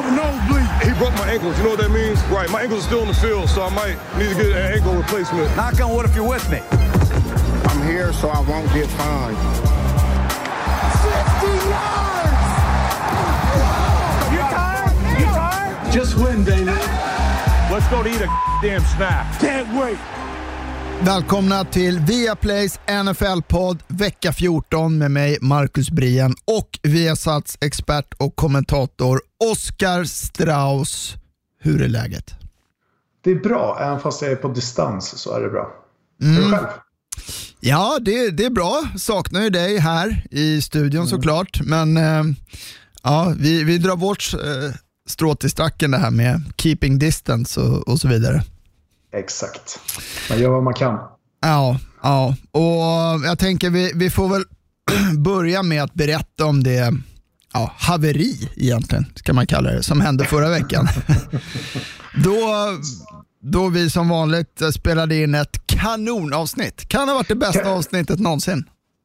have a nosebleed. He broke my ankles. You know what that means? Right. My ankles are still in the field, so I might need to get an ankle replacement. Knock on wood if you're with me. I'm here so I won't get fined. 60 yards! You tired? You tired? Just win, David. Let's go to eat a damn snack. Can't wait. Välkomna till Viaplays NFL-podd vecka 14 med mig Marcus Brien och Viasats expert och kommentator Oskar Strauss. Hur är läget? Det är bra, även fast jag är på distans så är det bra. Mm. Hur är det själv? Ja, det, det är bra. Saknar ju dig här i studion mm. såklart, men eh, ja, vi, vi drar bort eh, strået i stacken det här med keeping distance och, och så vidare. Exakt. Man gör vad man kan. Ja, ja. och jag tänker vi, vi får väl börja med att berätta om det ja, haveri egentligen, ska man kalla det, som hände förra veckan. då, då vi som vanligt spelade in ett kanonavsnitt. Kan ha varit det bästa avsnittet någonsin.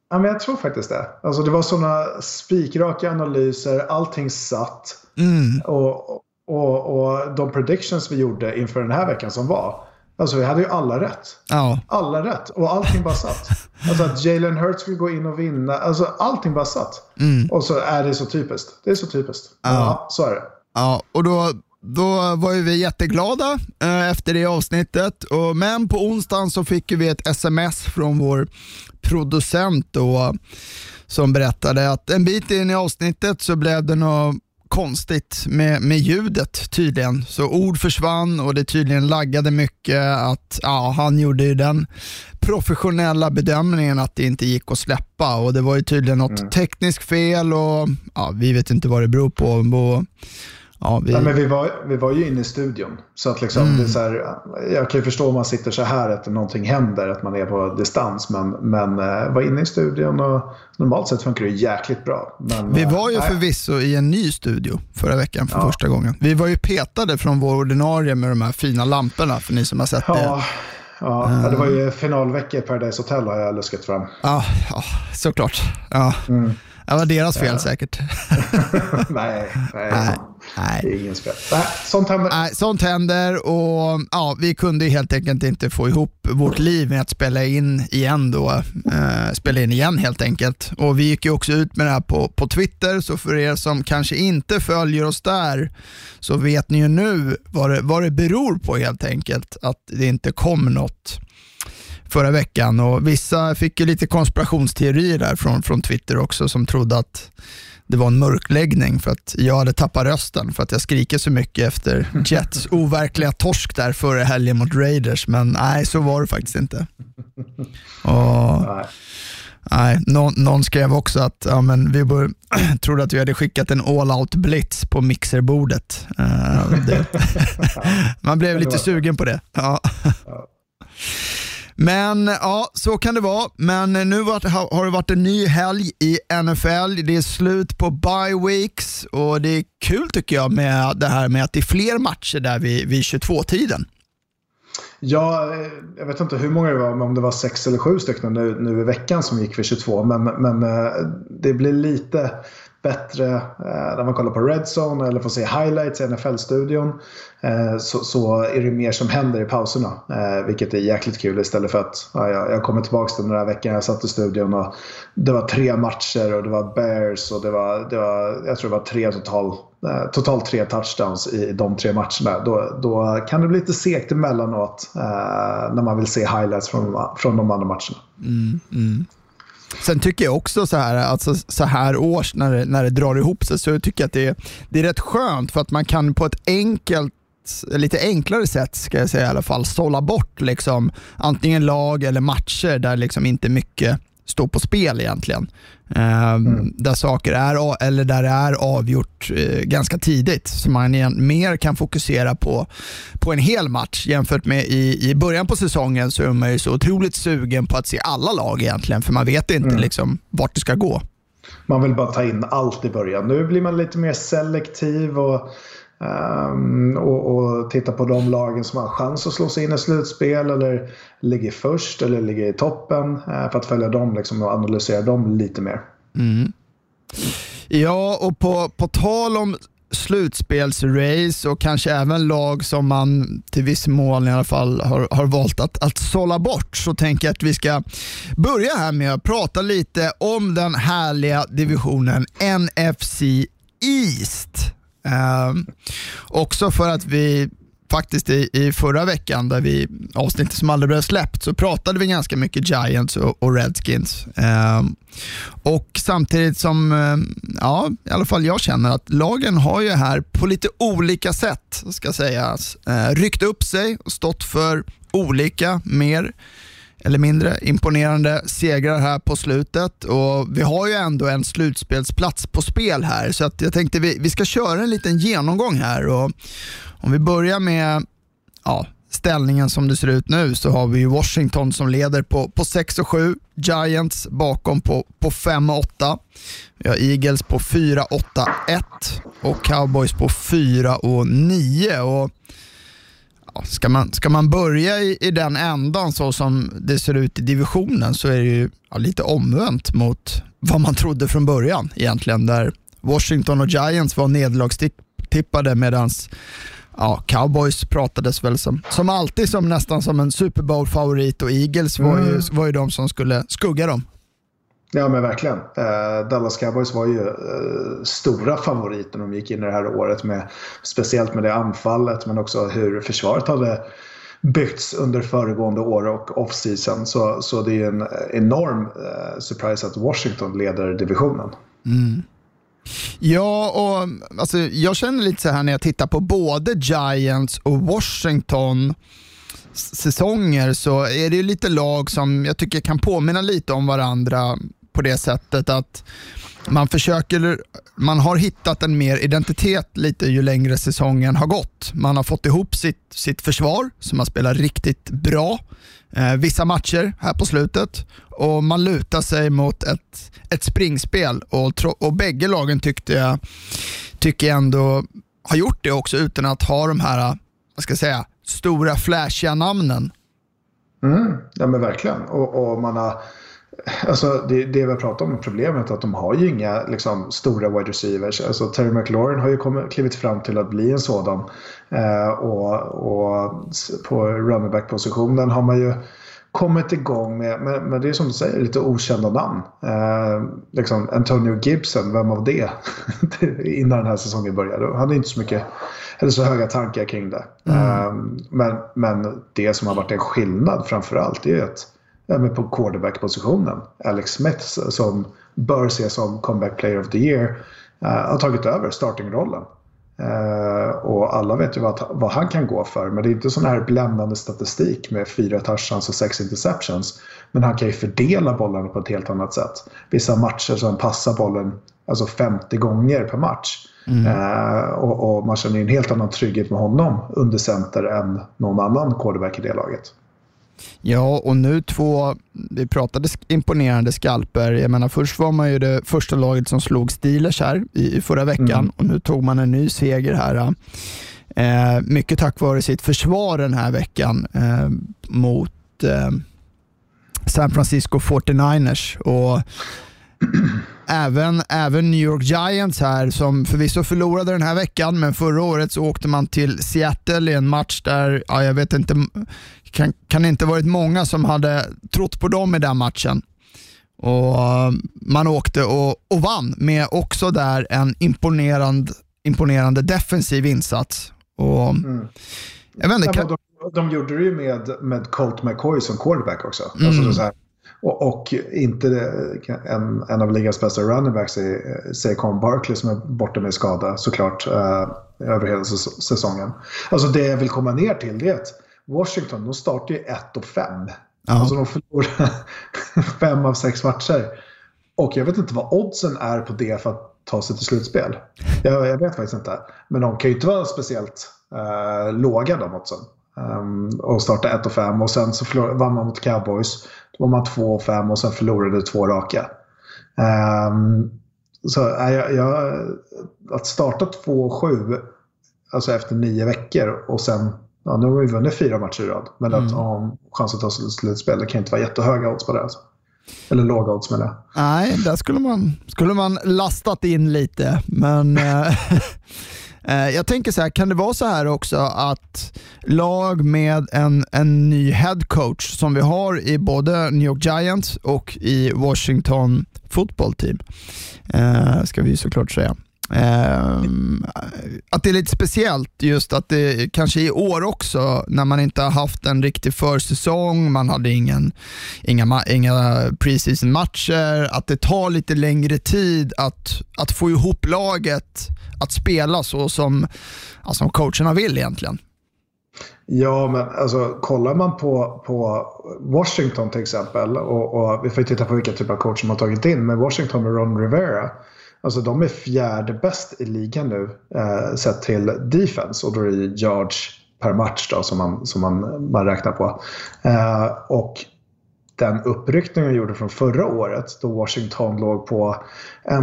Ja, men jag tror faktiskt det. Alltså, det var sådana spikraka analyser, allting satt. Mm. Och, och, och de predictions vi gjorde inför den här veckan som var, Alltså vi hade ju alla rätt. Ja. Alla rätt. Och allting bara satt. Alltså att Jalen Hurts skulle gå in och vinna. Alltså allting bara satt. Mm. Och så är det så typiskt. Det är så typiskt. Ja, ja så är det. Ja, och då, då var ju vi jätteglada eh, efter det avsnittet. Och, men på onsdagen så fick vi ett sms från vår producent då, som berättade att en bit in i avsnittet så blev det något konstigt med, med ljudet tydligen. Så ord försvann och det tydligen laggade mycket. att ja, Han gjorde ju den professionella bedömningen att det inte gick att släppa och det var ju tydligen något mm. tekniskt fel och ja, vi vet inte vad det beror på. Och, Ja, vi... Ja, men vi, var, vi var ju inne i studion. Så att liksom, mm. det är så här, jag kan ju förstå om man sitter så här att någonting händer, att man är på distans. Men, men uh, var inne i studion och normalt sett funkar det jäkligt bra. Men, vi var ju uh, förvisso i en ny studio förra veckan för ja. första gången. Vi var ju petade från vår ordinarie med de här fina lamporna för ni som har sett ja. det. Ja, det var ju finalvecka i Paradise Hotel har jag luskat fram. Ja, ja såklart. Ja. Mm. Det var deras fel säkert. nej, nej, nej, nej. Det är ingen spel. Nej, sånt händer. Nej, sånt händer och ja, vi kunde helt enkelt inte få ihop vårt liv med att spela in igen då. Eh, spela in igen helt enkelt. Och vi gick ju också ut med det här på, på Twitter, så för er som kanske inte följer oss där så vet ni ju nu vad det, vad det beror på helt enkelt. Att det inte kom något förra veckan och vissa fick ju lite konspirationsteorier där från, från Twitter också som trodde att det var en mörkläggning för att jag hade tappat rösten för att jag skriker så mycket efter Jets overkliga torsk där förra helgen mot Raiders. Men nej, så var det faktiskt inte. Och, nej, någon, någon skrev också att ja, men vi bör, trodde att vi hade skickat en all-out blitz på mixerbordet. Uh, man blev lite sugen på det. Ja. Men ja, så kan det vara. Men nu har det varit en ny helg i NFL. Det är slut på bye weeks och det är kul tycker jag med det här med att det är fler matcher där vid, vid 22-tiden. Ja, eh, jag vet inte hur många det var, om det var sex eller sju stycken nu, nu i veckan som gick vid 22. Men, men eh, det blir lite bättre eh, när man kollar på Redzone eller får se highlights i NFL-studion. Eh, så, så, är det mer som händer i pauserna. Eh, vilket är jäkligt kul istället för att ja, jag, jag kommer tillbaka till den här veckan jag satt i studion och det var tre matcher och det var Bears och det var, det var jag tror det var tre total, eh, totalt tre touchdowns i de tre matcherna. Då, då kan det bli lite segt emellanåt eh, när man vill se highlights från, från de andra matcherna. Mm, mm. Sen tycker jag också så här, alltså så här års när det, när det drar ihop sig, så tycker jag att det, det är rätt skönt för att man kan på ett enkelt lite enklare sätt, ska jag säga i alla fall, sålla bort liksom, antingen lag eller matcher där liksom inte mycket står på spel egentligen. Ehm, mm. Där saker är, eller där det är avgjort eh, ganska tidigt, så man igen, mer kan fokusera på, på en hel match jämfört med i, i början på säsongen så är man ju så otroligt sugen på att se alla lag egentligen, för man vet inte mm. liksom, vart det ska gå. Man vill bara ta in allt i början. Nu blir man lite mer selektiv och Um, och, och, titta på de lagen som har chans att slå sig in i slutspel eller ligger först eller ligger i toppen. Uh, för att följa dem liksom, och analysera dem lite mer. Mm. Ja, och på, på tal om slutspelsrace och kanske även lag som man till viss mån i alla fall har, har valt att, att sålla bort så tänker jag att vi ska börja här med att prata lite om den härliga divisionen NFC East. Eh, också för att vi faktiskt i, i förra veckan, där vi avsnittet som aldrig blev släppt, så pratade vi ganska mycket Giants och, och Redskins. Eh, och samtidigt som, eh, ja, i alla fall jag känner att lagen har ju här på lite olika sätt, ska sägas, eh, ryckt upp sig och stått för olika, mer eller mindre imponerande segrar här på slutet och vi har ju ändå en slutspelsplats på spel här så att jag tänkte vi, vi ska köra en liten genomgång här och om vi börjar med ja, ställningen som det ser ut nu så har vi Washington som leder på, på 6 och 7, Giants bakom på, på 5 och 8. Vi har Eagles på 4, 8, 1 och Cowboys på 4 och 9. Och ska, man, ska man börja i, i den ändan så som det ser ut i divisionen så är det ju ja, lite omvänt mot vad man trodde från början egentligen. Där Washington och Giants var nederlagstippade medan ja, Cowboys pratades väl som, som alltid som nästan som en Super Bowl-favorit och Eagles var, ju, mm. var ju de som skulle skugga dem. Ja men verkligen. Eh, Dallas Cowboys var ju eh, stora favoriter när de gick in i det här året. Med, speciellt med det anfallet men också hur försvaret hade byggts under föregående år och off-season. Så, så det är ju en enorm eh, surprise att Washington leder divisionen. Mm. Ja, och alltså, jag känner lite så här när jag tittar på både Giants och Washington säsonger så är det lite lag som jag tycker kan påminna lite om varandra på det sättet att man försöker, man har hittat en mer identitet lite ju längre säsongen har gått. Man har fått ihop sitt, sitt försvar som har spelat riktigt bra eh, vissa matcher här på slutet och man lutar sig mot ett, ett springspel och, och bägge lagen tyckte jag, tycker jag ändå har gjort det också utan att ha de här, vad ska jag säga, stora flashiga namnen. Mm, ja men verkligen. Och, och man har Alltså det, det vi har pratat om problemet att de har ju inga liksom, stora wide receivers. Alltså Terry McLaurin har ju kommit, klivit fram till att bli en sådan. Eh, och, och på running back positionen har man ju kommit igång med, men, men det är som du säger, lite okända namn. Eh, liksom Antonio Gibson, vem av det? Innan den här säsongen började. Han hade inte så mycket, eller så höga tankar kring det. Mm. Eh, men, men det som har varit en skillnad framförallt är att även på quarterback-positionen. Alex Smith som bör ses som comeback player of the year uh, har tagit över startingrollen. Uh, och alla vet ju vad, han kan gå för. Men det är inte sån här bländande statistik med fyra touchdowns och sex interceptions. Men han kan ju fördela bollen på ett helt annat sätt. Vissa matcher så han passar bollen alltså 50 gånger per match. Mm. Uh, och, och, man känner en helt annan trygghet med honom under center än någon annan quarterback i det laget. Ja, och nu två, vi pratade imponerande skalper. Jag menar, först var man ju det första laget som slog Steelers här i, i förra veckan mm. och nu tog man en ny seger här. Eh, mycket tack vare sitt försvar den här veckan eh, mot eh, San Francisco 49ers. Och även, även New York Giants här som förvisso förlorade den här veckan, men förra året så åkte man till Seattle i en match där, ja, jag vet inte, kan, kan inte varit många som hade trott på dem i den matchen. Och Man åkte och, och vann med också där en imponerande, imponerande defensiv insats. Och, mm. jag vet inte, kan... de, de gjorde det ju med, med Colt McCoy som quarterback också. Alltså mm. Alltså och, och, inte en, en av ligans bästa running backs är Saquon Barkley som är borta med skada såklart uh, över hela säsongen. Alltså det jag vill komma ner till det är att Washington de startar ju 1 och 5. Ja. Alltså de förlorar fem av sex matcher. Och jag vet inte vad oddsen är på det för att ta sig till slutspel. Jag, jag vet faktiskt inte. Men de kan ju inte vara speciellt uh, låga de oddsen. Um, och starta 1 och 5 och sen så vann man mot Cowboys. Då var man 2 och 5 och sen förlorade två raka. Um, så jag, jag, att starta 2 och 7 alltså efter nio veckor och sen, ja, nu har vi vunnit fyra matcher i rad. Men mm. att ha chans att ta sig till slutspel, det kan inte vara jättehöga odds på det. Alltså. Eller låga odds med det. Nej, där skulle man, skulle man lastat in lite. Men Eh, jag tänker så här, kan det vara så här också att lag med en, en ny headcoach som vi har i både New York Giants och i Washington football team, eh, ska vi såklart säga. Um, att det är lite speciellt just att det kanske i år också när man inte har haft en riktig försäsong, man hade ingen, inga, inga preseason matcher, att det tar lite längre tid att, att få ihop laget att spela så som alltså, coacherna vill egentligen. Ja, men alltså kollar man på, på Washington till exempel och, och vi får titta på vilka typer av coacher man har tagit in, men Washington med Ron Rivera Alltså de är fjärde bäst i ligan nu eh, sett till defense och då är det yards per match då, som, man, som man, man räknar på. Eh, och den uppryckningen de gjorde från förra året då Washington låg på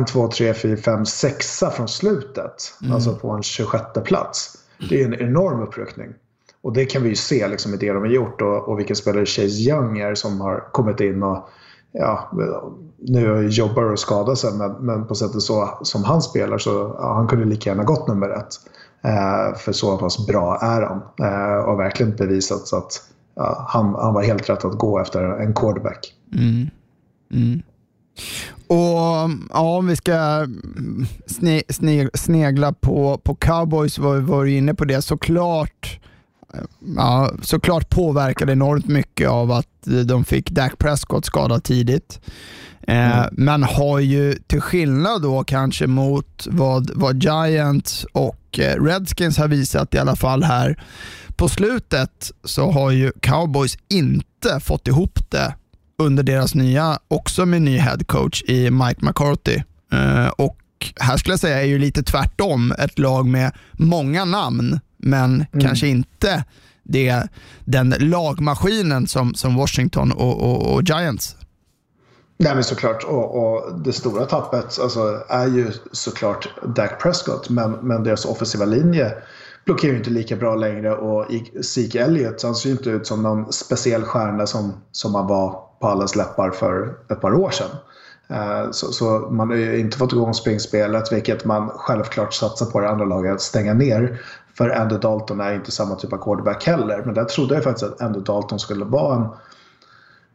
1, 2, 3, 4, 5, 6 från slutet. Mm. Alltså på en 26 plats. Det är en enorm uppryckning. Och det kan vi ju se liksom, i det de har gjort och, och vilken spelare Chase Young är som har kommit in och ja, nu jobbar och skadar sig men, men på sättet så som han spelar så ja, han kunde lika gärna gått nummer ett. Eh, för så pass bra är han eh, och verkligen bevisat så att ja, han, han var helt rätt att gå efter en quarterback. Mm. Mm. Och ja, om vi ska sne, sne, snegla på, på cowboys var vi var inne på det såklart ja, såklart påverkade enormt mycket av att de fick Dak Prescott skadad tidigt. Eh, mm. Men har ju till skillnad då kanske mot vad, vad Giants och eh, Redskins har visat i alla fall här på slutet så har ju Cowboys inte fått ihop det under deras nya, också med ny headcoach i Mike McCarthy. Eh, och här skulle jag säga är ju lite tvärtom, ett lag med många namn men mm. kanske inte det, den lagmaskinen som, som Washington och, och, och Giants. Nej men såklart. Och, och, det stora tappet alltså, är ju såklart Dak Prescott. Men, men deras offensiva linje blockerar ju inte lika bra längre. Och Zeke Elliott, han ser ju inte ut som någon speciell stjärna som, som han var på allas läppar för ett par år sedan. Eh, så, så, man har ju inte fått igång springspelet, vilket man självklart satsar på det andra laget att stänga ner. För Andy Dalton är inte samma typ av quarterback heller. Men där trodde jag faktiskt att Andy Dalton skulle vara en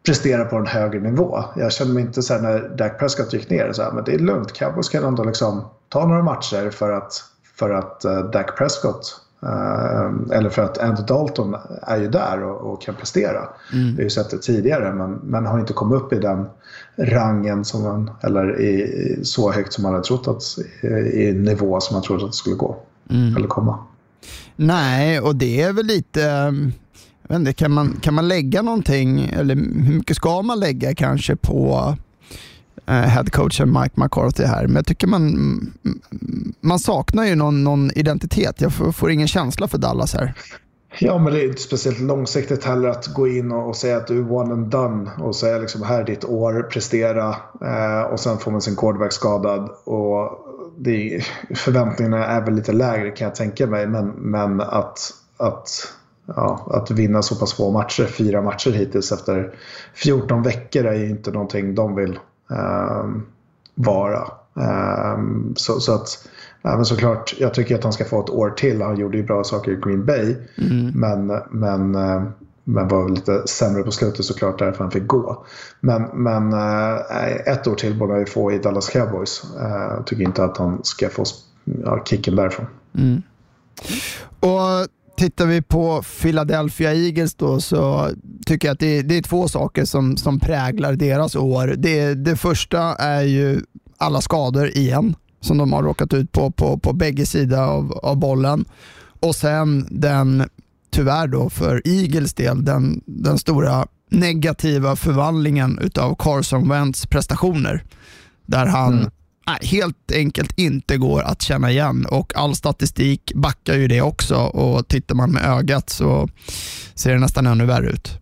prestera på en högre nivå. Jag kände mig inte så här när Dak Prescott gick ner, så här, men det är lugnt. Cowboys kan ändå liksom ta några matcher för att, för att uh, Dak Prescott uh, eller för att Andy Dalton är ju där och, och kan prestera. Mm. Vi har ju sett det tidigare men, men har inte kommit upp i den rangen som man, eller i, så högt som man hade trott att, i, i nivå som man trodde att det skulle gå. Mm. Eller komma. Nej, och det är väl lite... Ehm, inte, kan, man, kan man lägga någonting, eller hur mycket ska man lägga kanske på eh, headcoachen Mike McCarthy här? Men jag tycker man, man saknar ju någon, någon identitet. Jag får, får, ingen känsla för Dallas här. Ja, men det är inte speciellt långsiktigt heller att gå in och, och säga att du är one and done och säga liksom här är ditt år, prestera eh, och sen får man sin quarterback skadad. Och det, förväntningarna är väl lite lägre kan jag tänka mig. Men, men att, att, ja, att vinna så pass få matcher, fyra matcher hittills efter 14 veckor är ju inte någonting de vill eh, vara. Eh, så, så att Ja, men såklart, jag tycker att han ska få ett år till. Han gjorde ju bra saker i Green Bay. Mm. Men, men eh, men var lite sämre på slutet såklart därför han fick gå. Men, men eh, ett år till borde han ju få i Dallas Cowboys. Eh, jag tycker inte att han ska få ja, kicken därifrån. Mm. Och Tittar vi på Philadelphia Eagles då så tycker jag att det är, det är två saker som, som präglar deras år. Det, det första är ju alla skador igen som de har råkat ut på på, på bägge sidor av, av bollen. Och sen den tyvärr då för Eagles del den, den stora negativa förvandlingen utav Carson Wentz prestationer. Där han mm. nej, helt enkelt inte går att känna igen och all statistik backar ju det också och tittar man med ögat så ser det nästan ännu värre ut.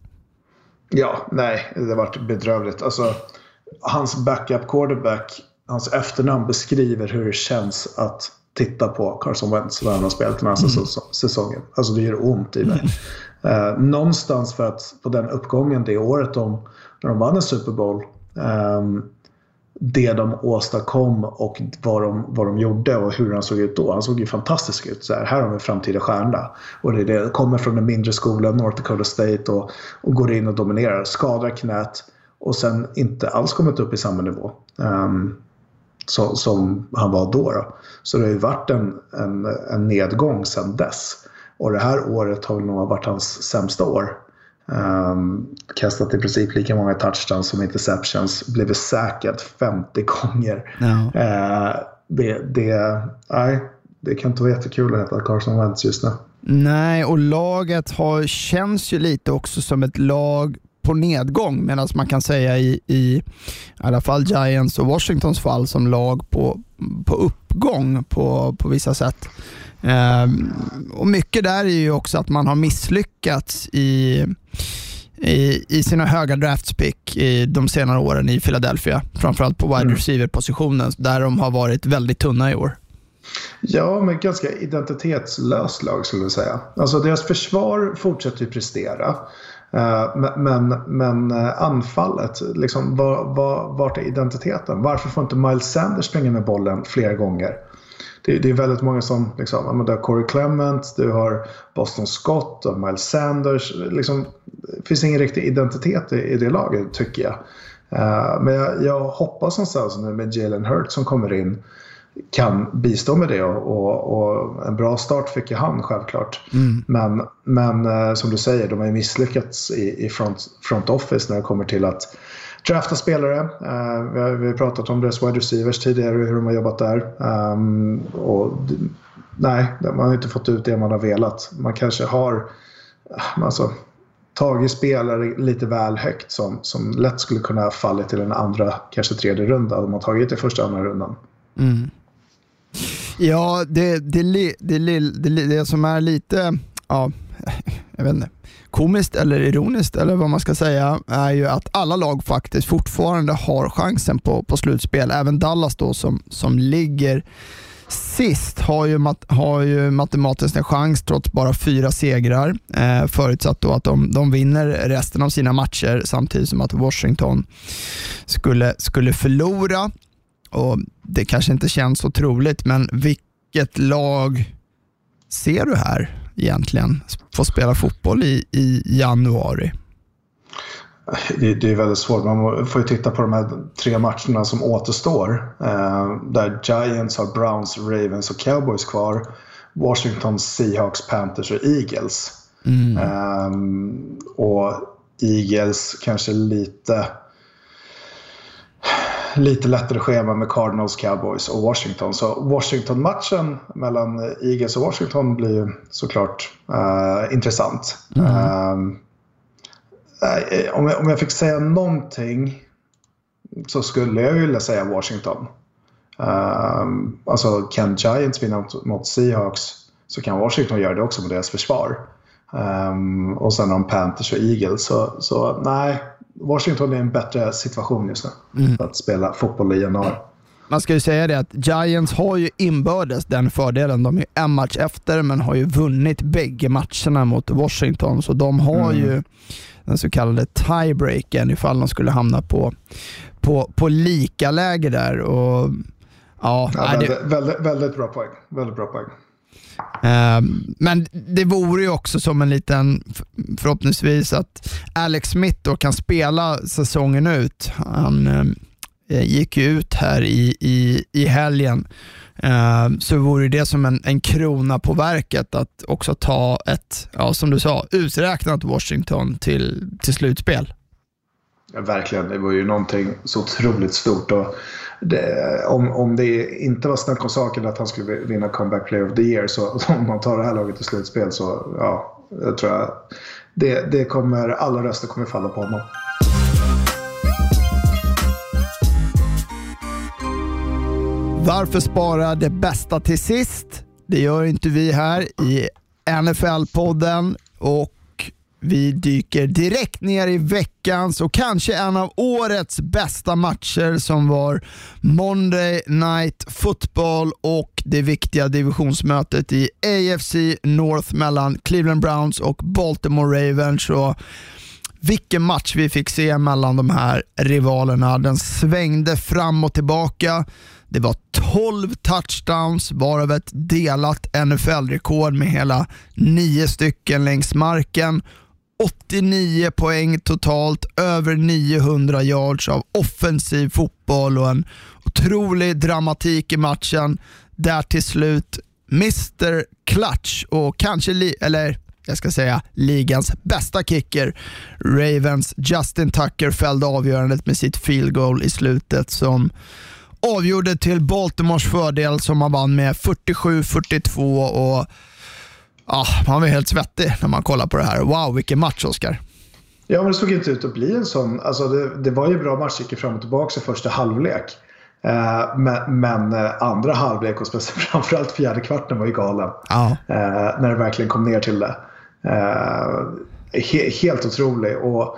Ja, nej, det har varit bedrövligt. Alltså, hans backup quarterback, hans efternamn beskriver hur det känns att titta på Carson Wentz när han har spelat den här mm. säsongen. Alltså det gör ont i mig. Mm. Uh, någonstans för att på den uppgången det året de, när de vann en Super Bowl um, det de åstadkom och vad de, vad de gjorde och hur han såg ut då. Han såg ju fantastisk ut. Så här, här har vi en framtida stjärna. Och det, det kommer från en mindre skola, North Dakota State och, och går in och dominerar. Skadar knät och sen inte alls kommit upp i samma nivå. Um, så, som han var då, då. Så det har ju varit en, en, en nedgång sedan dess. Och det här året har nog varit hans sämsta år. Um, kastat i princip lika många touchdowns som interceptions. Blivit säkrad 50 gånger. Ja. Uh, det, det, nej, det kan inte vara jättekul att heta Carson Wentz just nu. Nej, och laget har, känns ju lite också som ett lag på nedgång medan man kan säga i, i, i alla fall Giants och Washingtons fall som lag på, på uppgång på, på vissa sätt. Um, och Mycket där är ju också att man har misslyckats i, i, i sina höga draftspick i de senare åren i Philadelphia. Framförallt på wide mm. receiver-positionen där de har varit väldigt tunna i år. Ja, men ganska identitetslöst lag skulle jag säga. Alltså deras försvar fortsätter ju prestera. Eh, men, men eh, anfallet, liksom, var, var, vart är identiteten? Varför får inte Miles Sanders springa med bollen flera gånger? Det, det är väldigt många som, liksom, du har Corey Clement, du har Boston Scott och Miles Sanders. Liksom, det finns ingen riktig identitet i, i det laget tycker jag. Uh, men jag, jag hoppas någonstans nu med Jalen Hurt som kommer in kan bistå med det och, och, och, en bra start fick ju han självklart. Mm. Men, men eh, som du säger, de har ju misslyckats i, i front, front office när det kommer till att drafta spelare. Uh, vi, har, vi har pratat om deras wide receivers tidigare hur de har jobbat där. Um, och, nej, man har inte fått ut det man har velat. Man kanske har alltså, tagit spelare lite väl högt som, som lätt skulle kunna falla till en andra, kanske tredje runda. De har tagit det första andra rundan. Mm. Ja, det, det, det, det, det som är lite, ja, jag vet inte, komiskt eller ironiskt eller vad man ska säga är ju att alla lag faktiskt fortfarande har chansen på, på slutspel. Även Dallas då som, som ligger sist har ju, mat, har ju matematiskt en chans trots bara fyra segrar. Eh, förutsatt då att de, de vinner resten av sina matcher samtidigt som att Washington skulle, skulle förlora. Och Det kanske inte känns så troligt, men vilket lag ser du här egentligen få spela fotboll i, i januari? Det, det, är väldigt svårt. Man får ju titta på de här tre matcherna som återstår. Eh, där Giants har Browns, Ravens och Cowboys kvar. Washington, Seahawks, Panthers och Eagles. Mm. Eh, och Eagles kanske lite lite lättare schema med Cardinals, Cowboys och Washington. Så Washington-matchen mellan Eagles och Washington blir såklart uh, intressant. Mm. Uh, om, jag, om jag fick säga någonting så skulle jag vilja säga Washington. Uh, alltså kan Giants vinna mot, mot Seahawks så kan Washington göra det också med deras försvar. Um, och sen om Panthers och Eagles. Så, så nej, Washington är en bättre situation just nu mm. för att spela fotboll i januari. Man ska ju säga det att Giants har ju inbördes den fördelen. De är en match efter, men har ju vunnit bägge matcherna mot Washington, så de har mm. ju den så kallade tiebreaken ifall de skulle hamna på, på, på lika läge där. Och, ja, ja väldigt, det... väldigt, väldigt, bra poäng. Väldigt bra poäng. Ehm, men det vore ju också som en liten, förhoppningsvis att Alex Smith då kan spela säsongen ut. Han ehm, eh, gick ju ut här i, i, i helgen. Ehm, så vore det som en, en krona på verket att också ta ett, ja, som du sa, uträknat Washington till, till slutspel. Ja, verkligen, det var ju någonting så otroligt stort. Och det, om, om det inte var snack om saken att han skulle vinna Comeback Player of the Year så om man tar det här laget till slutspel så ja, jag tror jag det, det kommer, alla röster kommer falla på honom. Varför spara det bästa till sist? Det gör inte vi här i NFL-podden och vi dyker direkt ner i veckans och kanske en av årets bästa matcher som var Monday Night Football och det viktiga divisionsmötet i AFC North mellan Cleveland Browns och Baltimore Ravens. Och vilken match vi fick se mellan de här rivalerna. Den svängde fram och tillbaka. Det var 12 touchdowns, varav ett delat NFL-rekord med hela nio stycken längs marken. 89 poäng totalt, över 900 yards av offensiv fotboll och en otrolig dramatik i matchen. Där till slut Mr Clutch och kanske, eller jag ska säga ligans bästa kicker, Ravens Justin Tucker fällde avgörandet med sitt field goal i slutet som avgjorde till Baltimores fördel som man vann med 47-42 och ja, man var helt svettig när man kollar på det här. Wow, vilken match Oskar. Ja, men det såg inte ut att bli en sån. Alltså det, det var ju bra match, gick fram och tillbaka i första halvlek. Eh, men, men eh, andra halvlek och framförallt fjärde kvarten var ju galen. Ja. Eh, när det verkligen kom ner till det. He, helt otrolig. Och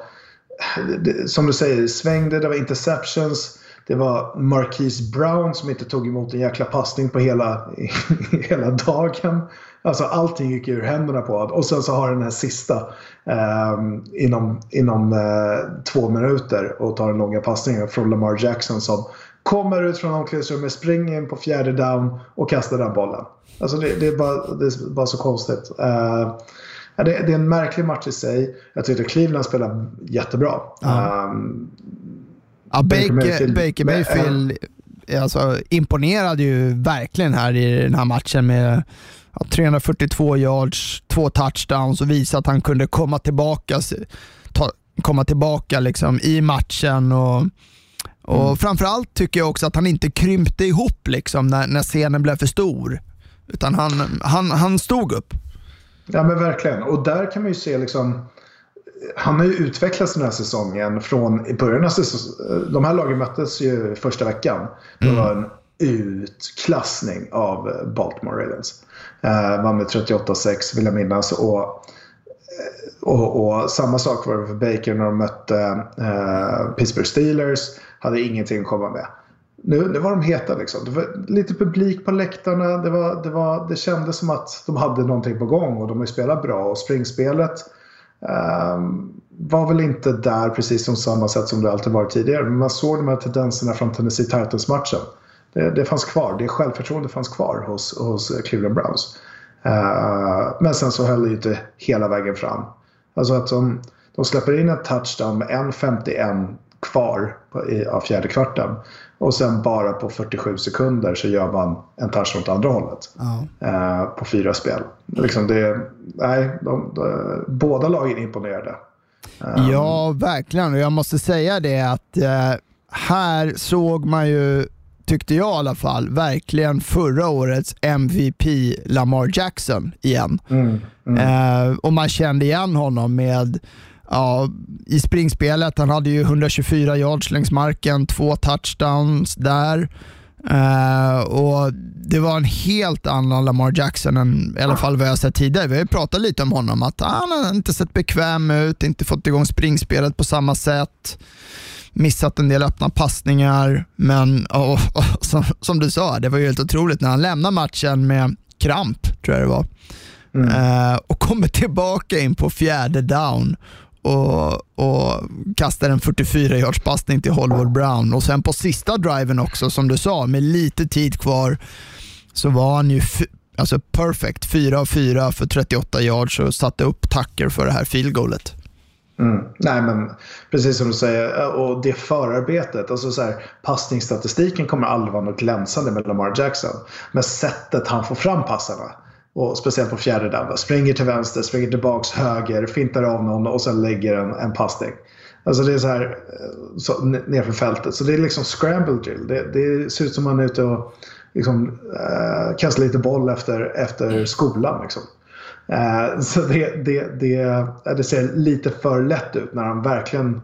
det, som du säger, svängde, det var interceptions. Det var Marquise Brown som inte tog emot en jäkla passning på hela, hela dagen. Alltså allting gick ur händerna på honom. Och sen så har den här sista eh, inom, inom eh, två minuter och tar den långa passningen från Lamar Jackson som kommer ut från omklädningsrummet, springer in på fjärde down och kastar den bollen. Alltså det, det, är, bara, det är bara så konstigt. Uh, det, det, är en märklig match i sig. Jag tyckte Cleveland spelade jättebra. Ja. Um, ja, Baker, Mayfield, Baker Mayfield alltså, imponerade ju verkligen här i den här matchen med 342 yards, två touchdowns och visa att han kunde komma tillbaka, ta, komma tillbaka liksom i matchen. och och mm. Framförallt tycker jag också att han inte krympte ihop liksom när, när scenen blev för stor. Utan han, han, han stod upp. Ja men verkligen. Och där kan man ju se liksom han har ju utvecklats den här säsongen från i början av säsongen. De här lagen möttes ju första veckan. Det mm. var en utklassning av Baltimore Ravens. Eh, vann med 38-6 vill jag minnas. Och, eh, och, och, samma sak var det för Baker när de mötte eh, Pittsburgh Steelers hade ingenting att komma med. Nu, nu var de heta liksom. Det var lite publik på läktarna. Det, var, det, var, det kändes som att de hade någonting på gång och de har ju spelat bra. Och springspelet Ehm, var väl inte där precis som samma sätt som det alltid varit tidigare. Men man såg de här tendenserna från Tennessee Titans-matchen. Det, det fanns kvar. Det självförtroendet fanns kvar hos, hos Cleveland Browns. Uh, men sen så höll det ju inte hela vägen fram. Alltså att de, de släpper in en touchdown med 1.51 kvar på, i, av fjärde kvarten. Och sen bara på 47 sekunder så gör man en touch åt andra hållet. Ja. Eh, på fyra spel. Liksom det, nej, de, de, båda lagen imponerade. Um, ja, verkligen. Och jag måste säga det att eh, här såg man ju, tyckte jag i alla fall, verkligen förra årets MVP Lamar Jackson igen. Mm, mm. Eh, och man kände igen honom med ja, i springspelet. Han hade ju 124 yards längs marken, två touchdowns där. Uh, och Det var en helt annan Lamar Jackson än i alla fall vad jag sett tidigare. Vi har ju pratat lite om honom, att han har inte sett bekväm ut, inte fått igång springspelet på samma sätt. Missat en del öppna passningar, men och, och, som, som, du sa, det var ju helt otroligt när han lämnade matchen med kramp, tror jag det var. Mm. Uh, och kommer tillbaka in på fjärde down och, och kastar en 44 yards passning till Hollywood Brown. Och sen på sista driven också, som du sa, med lite tid kvar, så var han ju alltså perfect. 4 av 4 för 38 yards och satte upp tacker för det här field goalet. Mm. Nej, men precis som du säger. Och det förarbetet. Alltså så här, passningsstatistiken kommer aldrig vara något glänsande med Lamar Jackson. Men sättet han får fram passarna. Och speciellt på fjärde down. Springer till vänster, springer tillbaks höger, fintar av någon och sen lägger en, en passning. Alltså det är så här eh, så, nerför fältet. Så det är liksom scramble drill. Det, det ser ut som man är ute och liksom, uh, kastar lite boll efter, efter skolan. Liksom. Uh, så det, det, det, det ser lite för lätt ut när han verkligen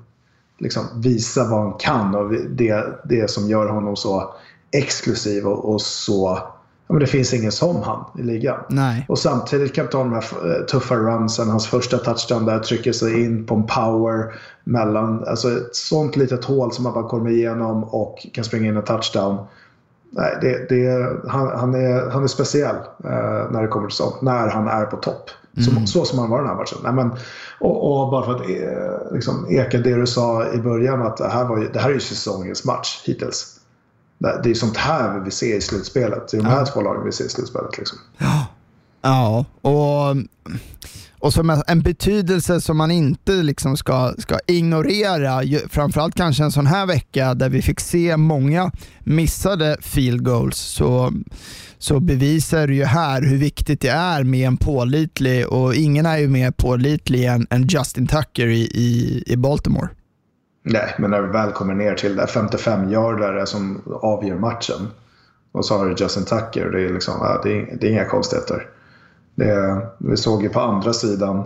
liksom visar vad han kan och det, det som gör honom så exklusiv och, och så men det finns ingen som han i ligan. Nej. Och samtidigt kan ta de här eh, tuffa runsen. Hans första touchdown där trycker sig in på en power mellan, alltså ett sånt litet hål som man bara kommer igenom och kan springa in en touchdown. nej, det, det, han, han, är, han är speciell eh, när det kommer till sånt. När han är på topp. Mm. Så, så som han var den här matchen. Nej, men, och, och bara för att eh, liksom, eka det du sa i början att det här, var ju, det här är ju säsongens match hittills. Det, är sånt här vi vill se i slutspelet. Det är de här ja. två lagen vi ser i slutspelet. Liksom. Ja. ja, och och som en betydelse som man inte liksom ska, ska ignorera, framförallt kanske en sån här vecka där vi fick se många missade field goals, så, så bevisar det ju här hur viktigt det är med en pålitlig, och ingen är ju mer pålitlig än, än Justin Tucker i, i, i Baltimore. Nej, men när vi väl kommer ner till det 55-yardare som avgör matchen och så har du Justin Tucker, det är, liksom, det är, det är inga konstigheter. Det, vi såg ju på andra sidan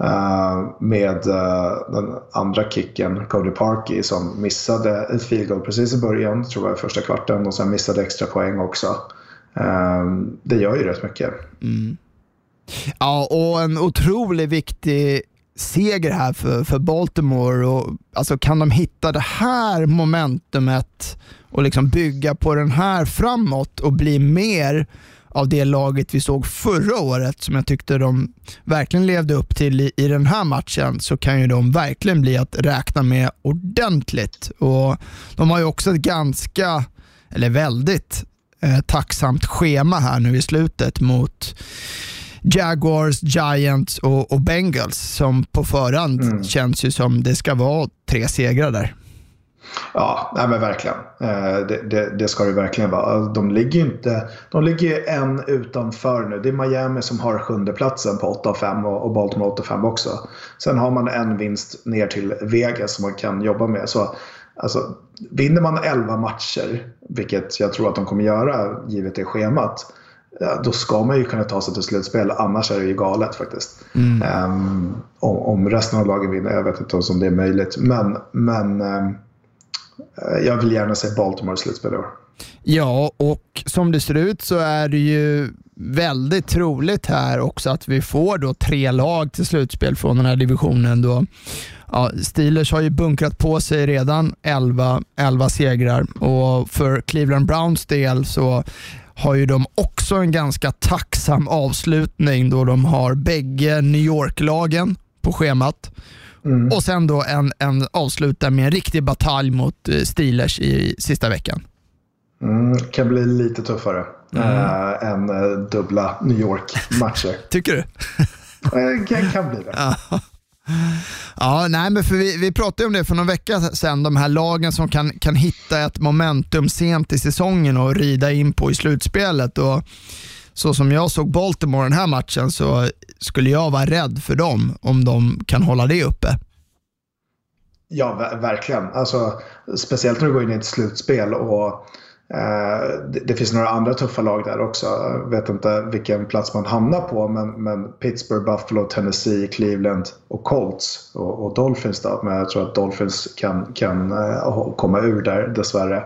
uh, med uh, den andra kicken, Cody Parkey, som missade ett field goal precis i början, tror jag, första kvarten och sen missade extra poäng också. Uh, det gör ju rätt mycket. Mm. Ja, och en otroligt viktig seger här för, för Baltimore. Och, alltså, kan de hitta det här momentumet och liksom bygga på den här framåt och bli mer av det laget vi såg förra året, som jag tyckte de verkligen levde upp till i, i den här matchen, så kan ju de verkligen bli att räkna med ordentligt. Och De har ju också ett ganska, eller väldigt, eh, tacksamt schema här nu i slutet mot Jaguars, Giants och, och Bengals som på förhand mm. känns ju som det ska vara tre segrar där. Ja, nej men verkligen. Eh, det, det, det, ska det verkligen vara. De ligger ju inte, de ligger en utanför nu. Det är Miami som har sjunde platsen på 8 5 och, och Baltimore 8 5 också. Sen har man en vinst ner till Vegas som man kan jobba med. Så alltså, vinner man 11 matcher, vilket jag tror att de kommer göra givet det schemat, då ska man ju kunna ta sig till slutspel. Annars är det ju galet faktiskt. Mm. Um, om, resten av lagen vinner, jag vet inte om det är möjligt. Men, men um, jag vill gärna se Baltimore slutspel i år. Ja, och som det ser ut så är det ju väldigt troligt här också att vi får då tre lag till slutspel från den här divisionen. Då. Ja, Steelers har ju bunkrat på sig redan 11, 11 segrar och för Cleveland Browns del så har ju de också en ganska tacksam avslutning då de har bägge New York-lagen på schemat. Mm. Och sen då en, en avsluta med en riktig batalj mot eh, Steelers i sista veckan. Mm, kan bli lite tuffare mm. äh, än äh, dubbla New York-matcher. Tycker du? kan, kan bli det. Ja, nej, men för vi, vi pratade om det för någon vecka sedan, de här lagen som kan, kan hitta ett momentum sent i säsongen och rida in på i slutspelet. Och så som jag såg Baltimore den här matchen så skulle jag vara rädd för dem om de kan hålla det uppe. Ja, verkligen. Alltså, speciellt när du går in i ett slutspel och det, det, finns några andra tuffa lag där också. Jag vet inte vilken plats man hamnar på men, men Pittsburgh, Buffalo, Tennessee, Cleveland och Colts och, och Dolphins då. Men jag tror att Dolphins kan, kan eh, komma ur där dessvärre.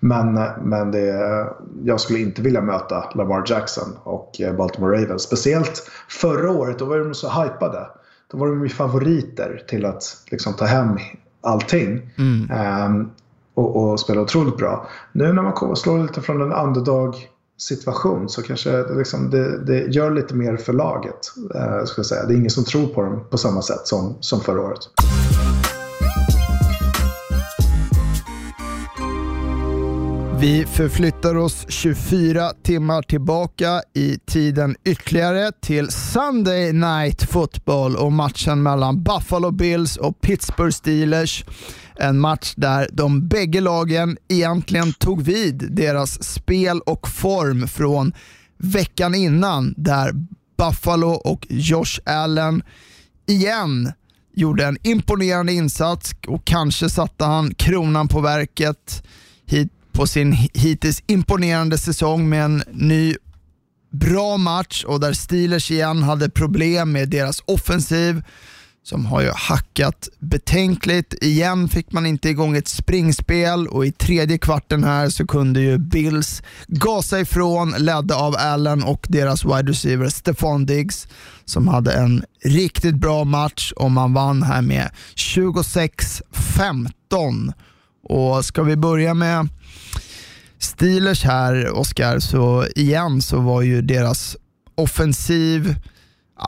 Men, men det, jag skulle inte vilja möta Lamar Jackson och eh, Baltimore Ravens. Speciellt förra året, då var de så hypade. Då var de favoriter till att liksom, ta hem allting. Mm. Um, och, och spelar otroligt bra. Nu när man kommer slår lite från en underdog situation så kanske liksom det, det, gör lite mer för laget. Eh, ska jag säga. Det är ingen som tror på dem på samma sätt som, som förra året. Vi förflyttar oss 24 timmar tillbaka i tiden ytterligare till Sunday Night Football och matchen mellan Buffalo Bills och Pittsburgh Steelers. En match där de bägge lagen egentligen tog vid deras spel och form från veckan innan där Buffalo och Josh Allen igen gjorde en imponerande insats och kanske satte han kronan på verket hit på sin hittills imponerande säsong med en ny bra match och där Steelers igen hade problem med deras offensiv som har ju hackat betänkligt. Igen fick man inte igång ett springspel och i tredje kvarten här så kunde ju Bills gasa ifrån, ledda av Allen och deras wide receiver Stefan Diggs som hade en riktigt bra match och man vann här med 26-15. Och ska vi börja med Steelers här, Oskar, så igen så var ju deras offensiv,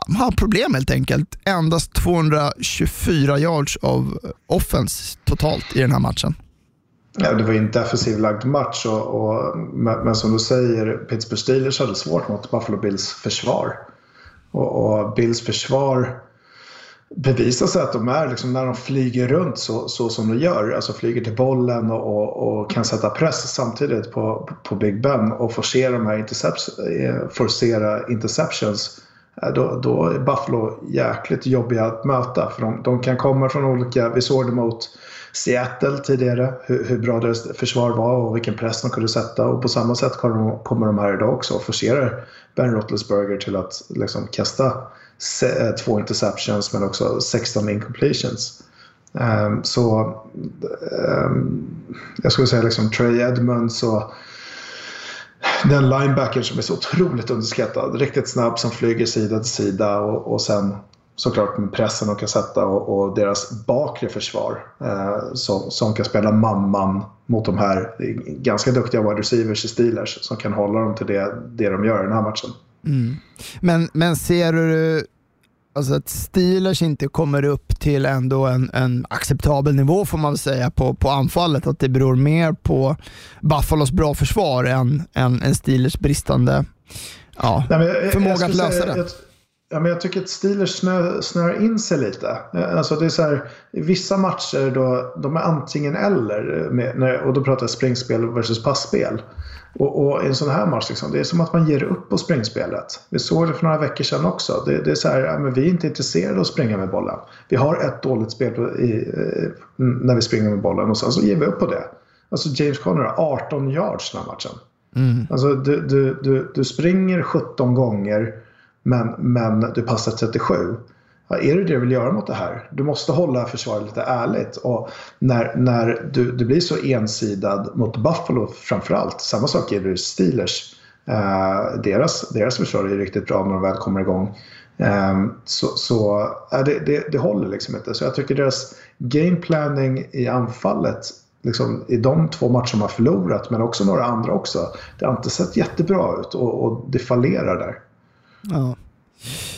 de har problem helt enkelt. Endast 224 yards av offense totalt i den här matchen. Ja, det var ju en defensiv lagd match, och, och, men, som du säger, Pittsburgh Steelers hade svårt mot Buffalo Bills försvar. Och, och Bills försvar bevisa sig att de är, liksom, när de flyger runt så, så som de gör, alltså flyger till bollen och, och, och kan sätta press samtidigt på, på Big Ben och forcera de här intercept, eh, forcera interceptions Eh, då, då är Buffalo jäkligt jobbiga att möta. För de, de, kan komma från olika, vi såg det mot Seattle tidigare, hur, hur, bra deras försvar var och vilken press de kunde sätta. Och på samma sätt kommer de, kommer de här idag också och forcerar Ben Roethlisberger till att liksom kasta se, eh, två interceptions men också 16 incompletions. Um, så um, jag skulle säga liksom Trey Edmonds och den linebacken som är så otroligt underskattad. Riktigt snabb som flyger sida till sida och, och sen såklart med pressen de kan sätta och, och deras bakre försvar eh, som, som kan spela mamman mot de här ganska duktiga wide receivers i Steelers som kan hålla dem till det, det de gör i den här matchen. Mm. Men, men ser du alltså att Steelers inte kommer upp till ändå en, en acceptabel nivå får man säga på, på anfallet. Att det beror mer på Buffalos bra försvar än, än, än Steelers bristande ja, Nej, jag, förmåga jag att lösa säga, det. Jag, ja, men jag tycker att Steelers snör, snör in sig lite. Alltså det är så här, vissa matcher då, de är antingen eller. Med, och då pratar jag springspel versus passspel. Och, och, en sån här match, liksom, det är som att man ger upp på springspelet. Vi såg det för några veckor sedan också. Det, det är så här, ja, men vi är inte intresserade av att springa med bollen. Vi har ett dåligt spel i, eh, när vi springer med bollen och sen så ger vi upp på det. Alltså James Conner har 18 yards den här matchen. Mm. Alltså du, du, du, du springer 17 gånger men, men du passar 37 är det det du vill göra mot det här? Du måste hålla försvaret lite ärligt. Och när, när du, du blir så ensidad mot Buffalo framförallt, samma sak gäller Steelers. Eh, deras, deras försvar är riktigt bra när de väl kommer igång. Eh, så så eh, det, det, det håller liksom inte. Så jag tycker deras game planning i anfallet liksom, i de två matcher de har förlorat, men också några andra också. Det har inte sett jättebra ut och, och det fallerar där. Ja.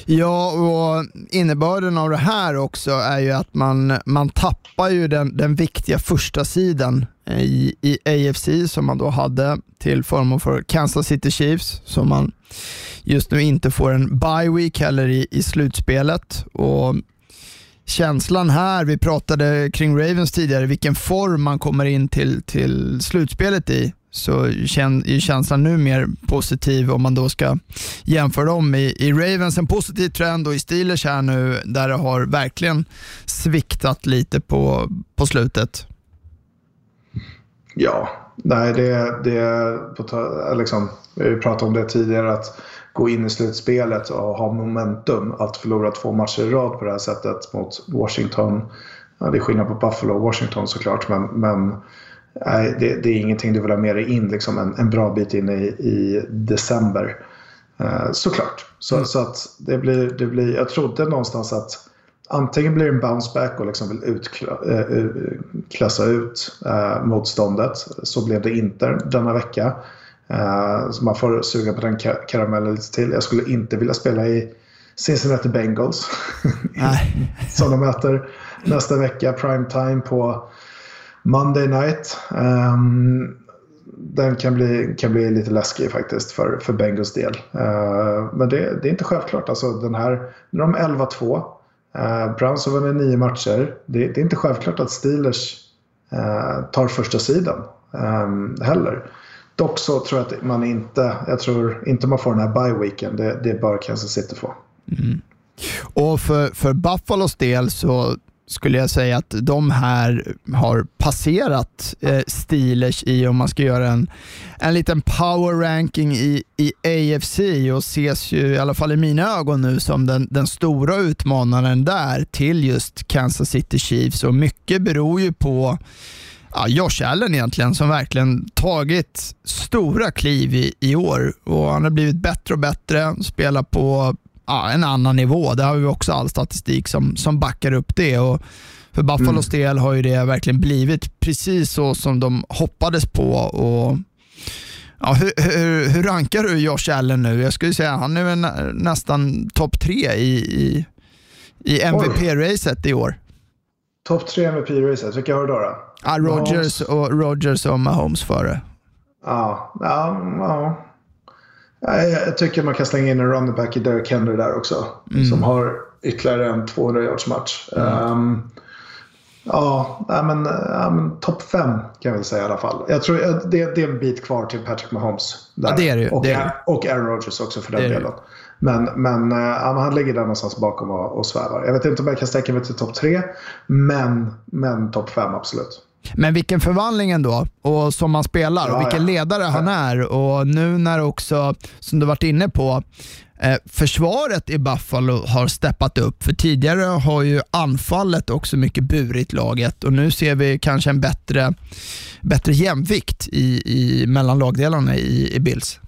Ja, och innebörden av det här också är ju att man, man tappar ju den, den viktiga första sidan i, i AFC som man då hade till förmån för Kansas City Chiefs som man just nu inte får en bye week heller i, i slutspelet. Och känslan här, vi pratade kring Ravens tidigare, vilken form man kommer in till, till slutspelet i så är känslan nu mer positiv om man då ska jämföra dem i, i Ravens. En positiv trend och i Steelers här nu där det har verkligen sviktat lite på, på slutet. Ja, nej det, det liksom, vi har ju pratat om det tidigare att gå in i slutspelet och ha momentum. Att förlora två matcher i rad på det här sättet mot Washington. Ja, det är skillnad på Buffalo och Washington såklart men, men Nej, det, det, är ingenting du vill ha med dig in liksom en, en bra bit in i, i december. Uh, såklart. Så, mm. så att det blir, det blir, jag trodde någonstans att antingen blir det en bounce back och liksom vill utkla, uh, klassa ut uh, motståndet. Så blev det inte denna vecka. Uh, så man får suga på den karamellen lite till. Jag skulle inte vilja spela i Cincinnati Bengals. som de möter nästa vecka, prime time på Monday Night. Um, den kan bli, kan bli lite läskig faktiskt för, för Bengals del. Uh, men det, det, är inte självklart. Alltså, den här, nu är de 11-2. Uh, eh, Browns har vunnit nio matcher. Det, det, är inte självklart att Steelers uh, tar första sidan um, heller. Dock så tror jag att man inte, jag tror inte man får den här bye weeken. Det, det bör Kansas City få. Mm. Och för, för Buffalos del så skulle jag säga att de här har passerat eh, Steelers i, om man ska göra en, en liten power ranking i, i AFC och ses ju, i alla fall i mina ögon nu, som den, den stora utmanaren där till just Kansas City Chiefs. Och mycket beror ju på ja, Josh Allen egentligen som verkligen tagit stora kliv i, i år. Och han har blivit bättre och bättre, spelar på ja, en annan nivå. Det har vi också all statistik som, som backar upp det. Och för Buffalos mm. del har ju det verkligen blivit precis så som de hoppades på. Och Ja, hur, hur, hur, rankar du Josh Allen nu? Jag skulle säga han är nä, nästan topp tre i, i, i MVP-racet i år. Topp tre MVP-racet, vilka har du då? Rogers, och, Rogers och Mahomes före. Ja, ja, ja. Jag tycker man kan slänga in en running back i Derek Henry där också. Mm. Som har ytterligare en 200 yards match. Mm. Um, ja, men, ja, men topp fem kan jag väl säga i alla fall. Jag tror det, det är en bit kvar till Patrick Mahomes. Där. Ja, det är det, och, det är och Aaron Rodgers också för den delen. Men, men ja, han ligger där någonstans bakom och, och svävar. Jag vet inte om jag kan sträcka mig till topp tre, men, men topp fem absolut. Men vilken förvandling ändå, och som han spelar och vilken ledare han är. Och nu när också, som du varit inne på, eh, försvaret i Buffalo har steppat upp. För tidigare har ju anfallet också mycket burit laget och nu ser vi kanske en bättre, bättre jämvikt i, i, mellan lagdelarna i, i Bills.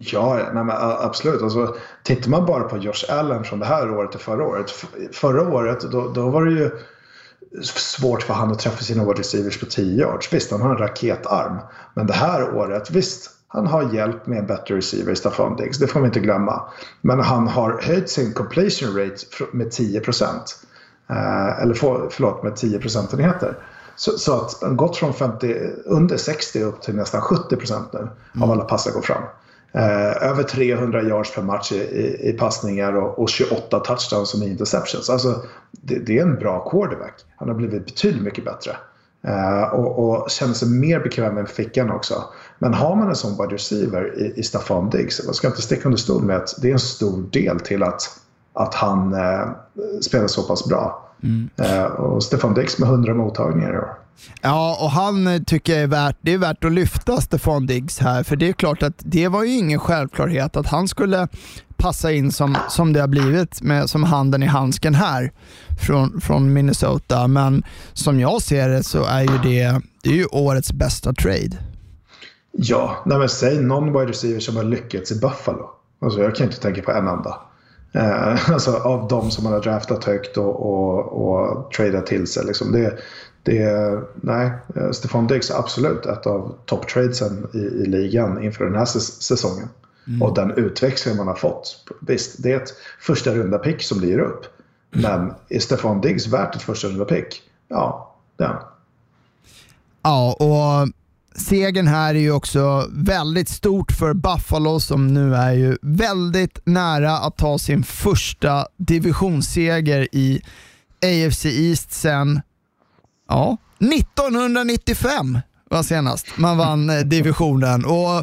Ja, nej absolut. Alltså, tittar man bara på Josh Allen från det här året till förra året. Förra året då, då var det ju svårt för han att träffa sina wide receivers på 10 yards. Visst, han har en raketarm. Men det här året, visst, han har hjälp med en bättre receiver, Staffan Diggs. Det får vi inte glömma. Men han har höjt sin completion rate med 10 procent. Eh, eller för, förlåt, med 10 procentenheter. Så, så att han gått från 50, under 60 upp till nästan 70 procent nu mm. av alla passar går fram. Eh, över 300 yards per match i, i, i passningar och, och, 28 touchdowns som är interceptions. Alltså, det, det, är en bra quarterback. Han har blivit betydligt mycket bättre. Eh, och, och känner sig mer bekväm med fickan också. Men har man en sån wide receiver i, i Staffan Diggs, man ska inte sticka under stol med att det är en stor del till att, att han eh, spelar så pass bra. Mm. Eh, och Stefan Diggs med 100 mottagningar i år. Ja, och han eh, tycker jag är värt, det är värt att lyfta Stefan Diggs här, för det är klart att det var ju ingen självklarhet att han skulle passa in som, som det har blivit med, som handen i handsken här från, från Minnesota. Men som jag ser det så är ju det, det är ju årets bästa trade. Ja, nej men säg någon wide receiver som har lyckats i Buffalo. Alltså jag kan inte tänka på en enda. Eh, alltså av de som man har draftat högt och, och, och tradat till sig. Liksom. Det, det, nej, eh, Stefan Diggs är absolut ett av topptradesen i, i ligan inför den här säsongen. Mm. Och den utväxling man har fått. Visst, det är ett första runda pick som blir upp. Men är Stefan Diggs värt ett första runda pick? Ja, det är Ja, och segern här är ju också väldigt stort för Buffalo som nu är ju väldigt nära att ta sin första divisionsseger i AFC East sen Ja, 1995 var senast man vann eh, divisionen. Och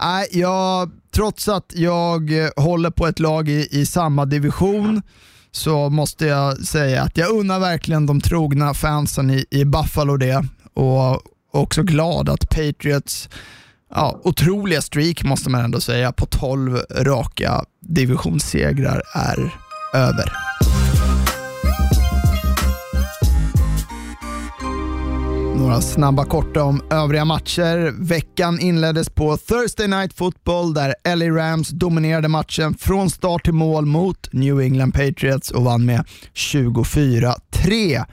äh, jag, Trots att jag håller på ett lag i, i samma division så måste jag säga att jag unnar verkligen de trogna fansen i, i Buffalo det. Och också glad att Patriots ja, otroliga streak, måste man ändå säga, på 12 raka divisionssegrar är över. Några snabba korta om övriga matcher. Veckan inleddes på Thursday Night Football där LA Rams dominerade matchen från start till mål mot New England Patriots och vann med 24-3.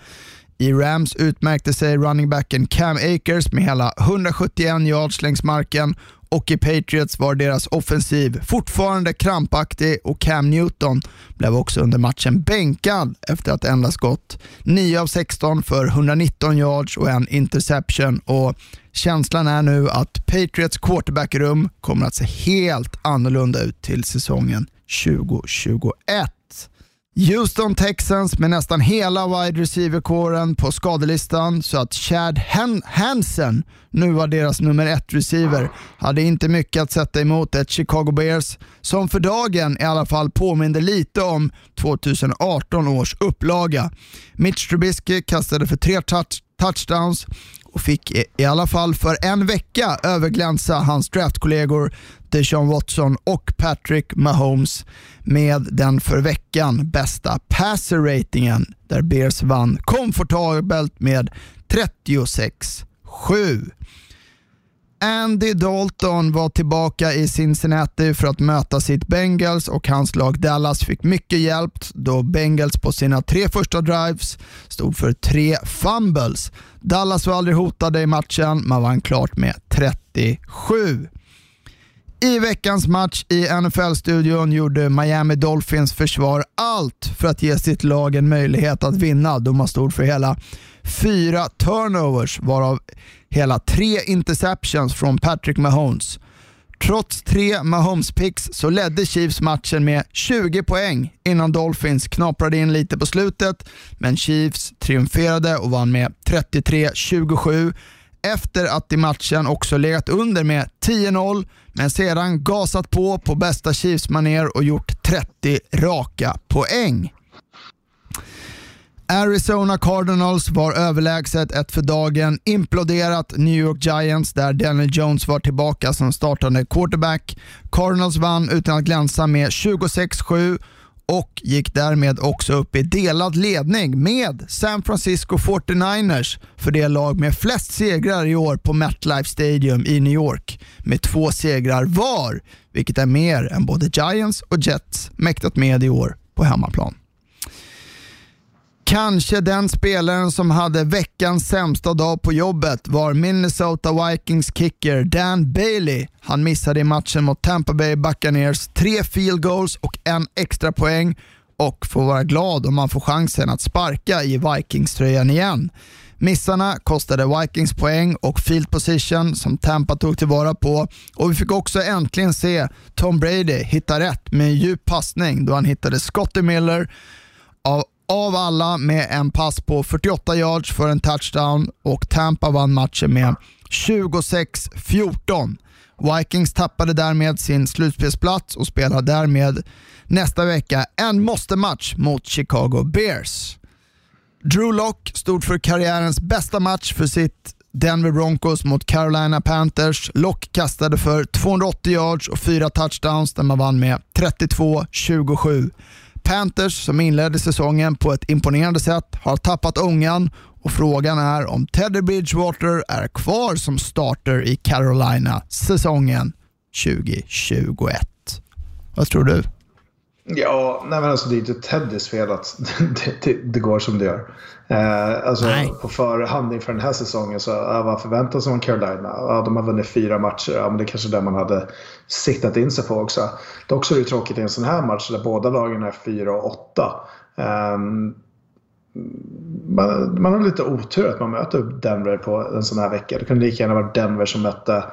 I Rams utmärkte sig running backen Cam Akers med hela 171 yards längs marken och i Patriots var deras offensiv fortfarande krampaktig och Cam Newton blev också under matchen bänkad efter att endast gått 9 av 16 för 119 yards och en interception. Och Känslan är nu att Patriots quarterbackrum kommer att se helt annorlunda ut till säsongen 2021. Houston Texans med nästan hela wide receiver-kåren på skadelistan så att Chad Hansen nu var deras nummer ett receiver hade inte mycket att sätta emot ett Chicago Bears som för dagen i alla fall påminde lite om 2018 års upplaga. Mitch Trubisky kastade för tre touch touchdowns och fick i alla fall för en vecka överglänsa hans draftkollegor Deshaun Watson och Patrick Mahomes med den för veckan bästa passer-ratingen där Bears vann komfortabelt med 36-7. Andy Dalton var tillbaka i Cincinnati för att möta sitt Bengals och hans lag Dallas fick mycket hjälp då Bengals på sina tre första drives stod för tre fumbles. Dallas var aldrig hotade i matchen, man vann klart med 37. I veckans match i NFL-studion gjorde Miami Dolphins försvar allt för att ge sitt lag en möjlighet att vinna då man stod för hela fyra turnovers varav hela tre interceptions från Patrick Mahomes. Trots tre Mahomes-picks så ledde Chiefs matchen med 20 poäng innan Dolphins knaprade in lite på slutet, men Chiefs triumferade och vann med 33-27 efter att i matchen också legat under med 10-0, men sedan gasat på på bästa Chiefs-manér och gjort 30 raka poäng. Arizona Cardinals var överlägset ett för dagen imploderat New York Giants där Daniel Jones var tillbaka som startande quarterback. Cardinals vann utan att glänsa med 26-7 och gick därmed också upp i delad ledning med San Francisco 49ers för det lag med flest segrar i år på MetLife Stadium i New York med två segrar var, vilket är mer än både Giants och Jets mäktat med i år på hemmaplan. Kanske den spelaren som hade veckans sämsta dag på jobbet var Minnesota Vikings kicker Dan Bailey. Han missade i matchen mot Tampa Bay Buccaneers tre field goals och en extra poäng och får vara glad om man får chansen att sparka i Vikings-tröjan igen. Missarna kostade Vikings poäng och field position som Tampa tog tillvara på och vi fick också äntligen se Tom Brady hitta rätt med en djup passning då han hittade Scotty Miller av av alla med en pass på 48 yards för en touchdown och Tampa vann matchen med 26-14. Vikings tappade därmed sin slutspelsplats och spelar därmed nästa vecka en måste-match mot Chicago Bears. Drew Lock stod för karriärens bästa match för sitt Denver Broncos mot Carolina Panthers. Lock kastade för 280 yards och fyra touchdowns där man vann med 32-27. Panthers, som inledde säsongen på ett imponerande sätt, har tappat ångan och frågan är om Teddy Bridgewater är kvar som starter i Carolina säsongen 2021. Vad tror du? Ja, nej men alltså det är inte Teddys fel att det, det, det går som det gör. Eh, alltså nej. på förhand inför den här säsongen så vad förväntas man Carolina? Ja, de har vunnit fyra matcher. Ja, men det är kanske det man hade siktat in sig på också. Dock så är det tråkigt i en sån här match där båda lagen är fyra och åtta. Eh, man, man, har lite otur att man möter Denver på en sån här vecka. Det kunde lika gärna vara Denver som mötte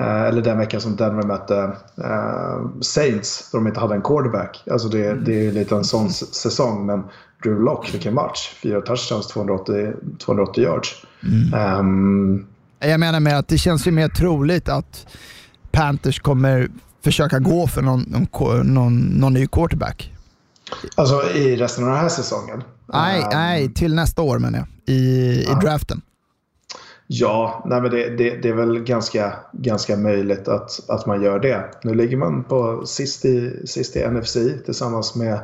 eller den veckan som Denver mötte uh, Saints då de inte hade en quarterback. Alltså det, mm. det är lite en sån säsong. Men Drew Lock fick en match. Fyra touchdowns, 280, 280 yards. Mm. Um, jag menar med att det känns ju mer troligt att Panthers kommer försöka gå för någon, någon, någon, någon ny quarterback. Alltså i resten av den här säsongen? Nej, um, nej till nästa år menar jag. I, i draften. Ja, nej men det, det, det, är väl ganska, ganska möjligt att, att man gör det. Nu ligger man på sist i, sist i NFC tillsammans med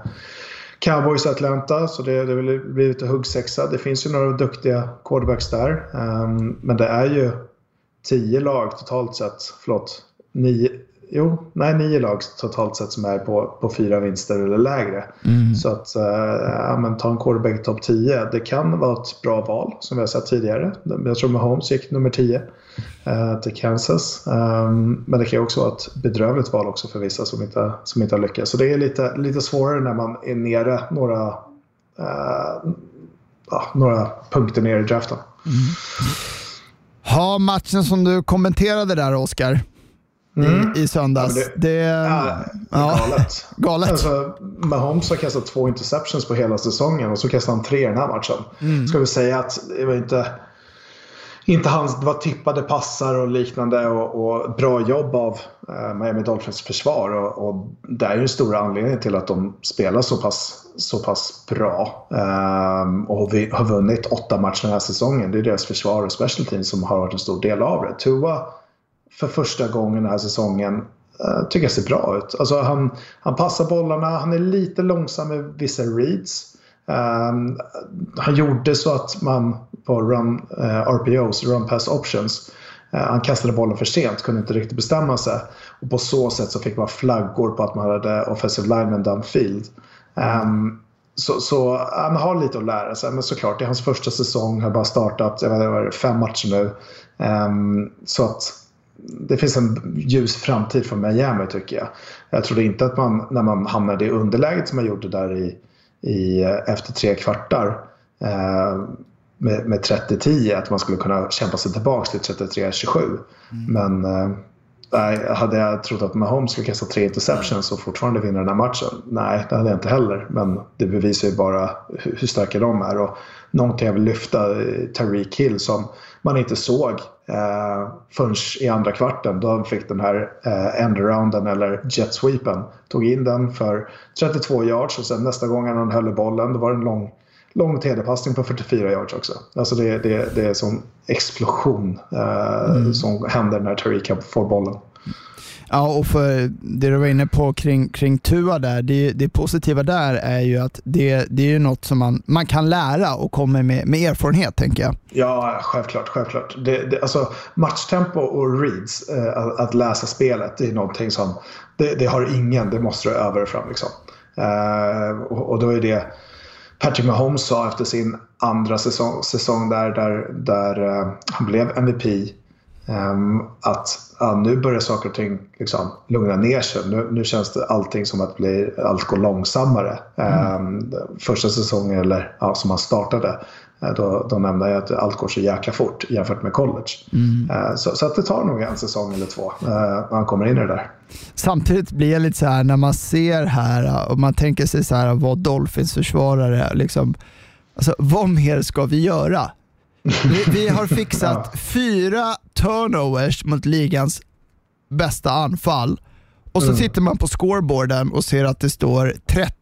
Cowboys Atlanta, så det, det blir lite huggsexa. Det finns ju några duktiga quarterbacks där. Um, men det är ju tio lag totalt sett, förlåt, nio, jo, nej, nio lag totalt sett som är på, på fyra vinster eller lägre. Mm. Så att uh, ja, men ta en quarterback topp 10, det kan vara ett bra val som vi har sett tidigare. Jag tror Mahomes gick nummer 10 uh, eh, till Kansas. Um, men det kan också vara ett bedrövligt val också för vissa som inte, som inte har lyckats. Så det är lite, lite svårare när man är nere några, uh, ja, några punkter ner i draften. Mm. Ha matchen som du kommenterade där Oskar mm. i, söndags. Ja, det, det, ja, ja, galet. galet. Alltså, Mahomes har kastat två interceptions på hela säsongen och så kastade han tre i den här matchen. Mm. Ska vi säga att det var inte, inte hans, det var tippade passar och liknande och, och bra jobb av eh, Miami Dolphins försvar. Och, och det är ju en stor anledning till att de spelar så pass, så pass bra. Um, och vi har vunnit åtta matcher den här säsongen. Det är deras försvar och special team som har varit en stor del av det. Tua för första gången den här säsongen uh, tycker jag ser bra ut. Alltså han, han passar bollarna, han är lite långsam med vissa reads. Um, han gjorde så att man på run, eh, uh, RPOs, run pass options, eh, han kastade bollen för sent, kunde inte riktigt bestämma sig. Och på så sätt så fick man flaggor på att man hade offensive lineman downfield. Um, ehm, så, så han har lite att lära sig. Men såklart, det är hans första säsong. Har bara startat jag vet inte, fem matcher nu. Um, så att det finns en ljus framtid för Miami tycker jag. Jag trodde inte att man, när man hamnade i underläget som man gjorde där i, i efter tre kvartar eh, med, med 30-10, att man skulle kunna kämpa sig tillbaka till 33-27. Mm. Men eh, Nej, hade jag trott att Mahomes skulle kasta tre interceptions och fortfarande vinna den här matchen? Nej, det hade jag inte heller. Men det bevisar ju bara hur starka de är. Och någonting jag vill lyfta, eh, Tariq Hill, som man inte såg eh, förrän i andra kvarten då han fick den här eh, endarounden eller jetsweepen. Tog in den för 32 yards och sen nästa gång han höll bollen då var det en lång lång TD-passning på 44 yards också. Alltså det, det, det är en sån explosion eh, mm. som händer när Tariq får bollen. Ja, och för det du var inne på kring, kring Tua där, det, det positiva där är ju att det, det är ju något som man, man kan lära och kommer med, med erfarenhet tänker jag. Ja, självklart. självklart. Det, det, alltså, matchtempo och reads, eh, att, att, läsa spelet, det är någonting som det, det har ingen, det måste du öva dig fram. Liksom. Eh, och, och då är det Patrick Mahomes sa efter sin andra säsong, säsong där, där, där eh, han blev MVP att uh, nu börjar saker och ting liksom, lugna ner sig. Nu, nu känns det allting som att bli, allt går långsammare. Mm. Första säsongen, eller ja, som han startade, uh, då, då nämnde jag att allt går så jäkla fort jämfört med college. Mm. Uh, så, så, att det tar nog en säsong eller två när han kommer in i det där. Samtidigt blir jag lite så här när man ser här och man tänker sig så här vad Dolphins försvarare, liksom, alltså, vad mer ska vi göra? Vi, vi har fixat ja. fyra turnovers mot ligans bästa anfall och så mm. sitter man på scoreboarden och ser att det står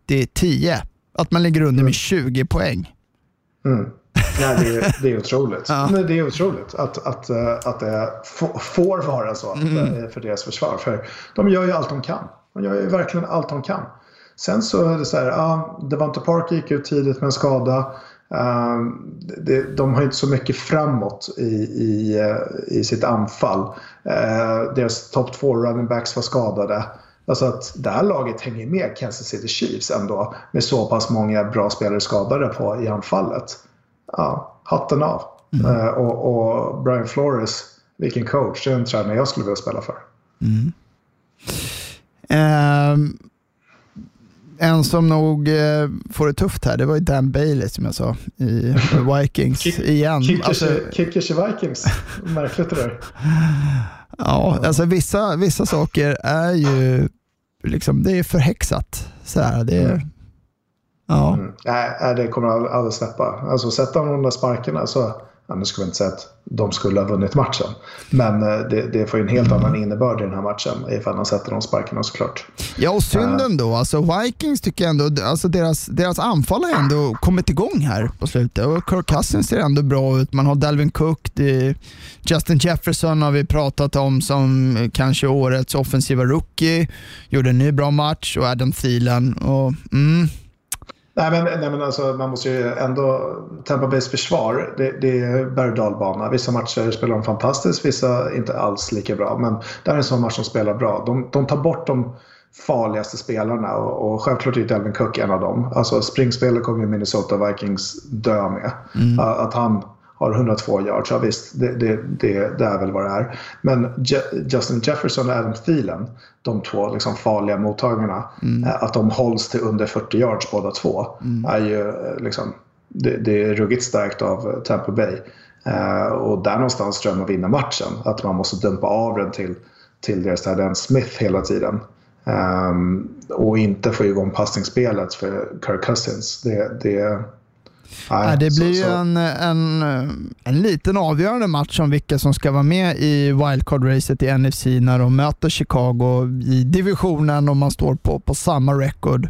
30-10. Att man ligger under med 20 mm. poäng. Mm. Nej, det, är, det är otroligt. Ja. Men det är otroligt att, att, eh, att det får vara så mm. för deras försvar. För de gör ju allt de kan. De gör ju verkligen allt de kan. Sen så är det så här, ja, Devante Park gick ut tidigt med en skada. Det, de har inte så mycket framåt i, i, eh, i sitt anfall. Uh, deras topp två running backs var skadade. Alltså att det här laget hänger med Kansas City Chiefs ändå med så pass många bra spelare skadade på i anfallet ja, hatten av. Mm. Uh, och, och, Brian Flores, vilken coach. Det är en tränare jag skulle vilja spela för. Mm. Um, en som nog uh, får det tufft här, det var ju Dan Bailey som jag sa i Vikings Kick, igen. Kickers, alltså, kickers i Vikings, märkligt det där. Ja, alltså vissa, vissa saker är ju liksom, det är förhäxat. Så här, det är, mm. Ja. Mm. Nej, det kommer jag aldrig släppa. Alltså sätta de där sparkarna så ja, nu ska vi inte säga att de skulle ha vunnit matchen. Men eh, det, det får ju en helt annan innebörd i den här matchen ifall han sätter de sparkarna såklart. Ja, och synden då. Alltså Vikings tycker jag ändå, alltså deras, deras anfall har ändå kommit igång här på slutet. Och Kirk Cousins ser ändå bra ut. Man har Dalvin Cook, Justin Jefferson har vi pratat om som kanske årets offensiva rookie. Gjorde en ny bra match och Adam Thielen. Och, mm, Nej men, nej, men alltså, man måste ju ändå... Tampa Bays försvar, det, det är berg dalbana. Vissa matcher spelar de fantastiskt, vissa inte alls lika bra. Men det här är en sån match som spelar bra. De, de tar bort de farligaste spelarna och, och självklart är Delvin Cook en av dem. Alltså springspelet kommer ju Minnesota Vikings dö med. Mm. Att han har 102 yards, ja visst, det, det, det, det, är väl vad det är. Men Je Justin Jefferson och Adam Thielen, de två liksom farliga mottagarna, mm. Eh, att de hålls till under 40 yards båda två, mm. är ju eh, liksom, det, det är ruggigt starkt av Tampa Bay. Uh, och där någonstans tror jag man vinner matchen. Att man måste dumpa av den till, till deras Tight Smith hela tiden. Um, och inte få igång passningsspelet för Kirk Cousins. Det, det, Nej, det blir ju en, en, en liten avgörande match om vilka som ska vara med i wildcard-racet i NFC när de möter Chicago i divisionen och man står på, på samma record.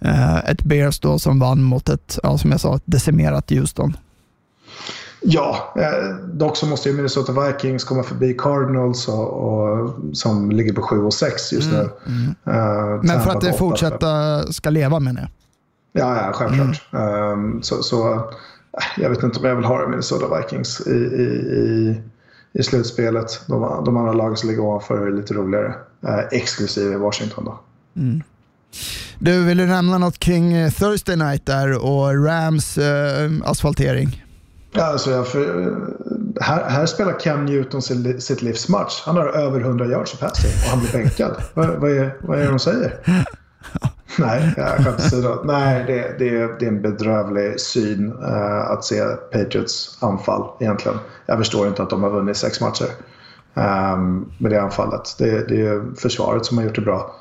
Eh, ett Bears då som vann mot ett, ja, som jag sa, ett decimerat Houston. Ja, eh, dock så måste ju Minnesota Vikings komma förbi Cardinals och, och som ligger på 7 och 6 just nu. Mm, mm. Uh, Men för att det fortsätta ska leva menar jag? Ja, ja självklart. Mm. Um, så, så, jag vet inte om jag vill ha Minnesota Vikings i, i, i, i slutspelet. De, de andra lagen som ligger ovanför är lite roligare. Eh, exklusive Washington då. Mm. Du, vill du nämna något kring eh, Thursday Night där och Rams eh, asfaltering? Ja, alltså jag för, här, här, spelar Cam Newton sitt, sitt livs match. Han har över 100 yards i passing och han blir bänkad. vad, vad, är, vad är det de säger? Nej, jag skämt åsido. Nej, det, det, det är en bedrövlig syn uh, att se Patriots anfall egentligen. Jag förstår inte att de har vunnit sex matcher um, med det anfallet. Det, det är försvaret som har gjort det bra.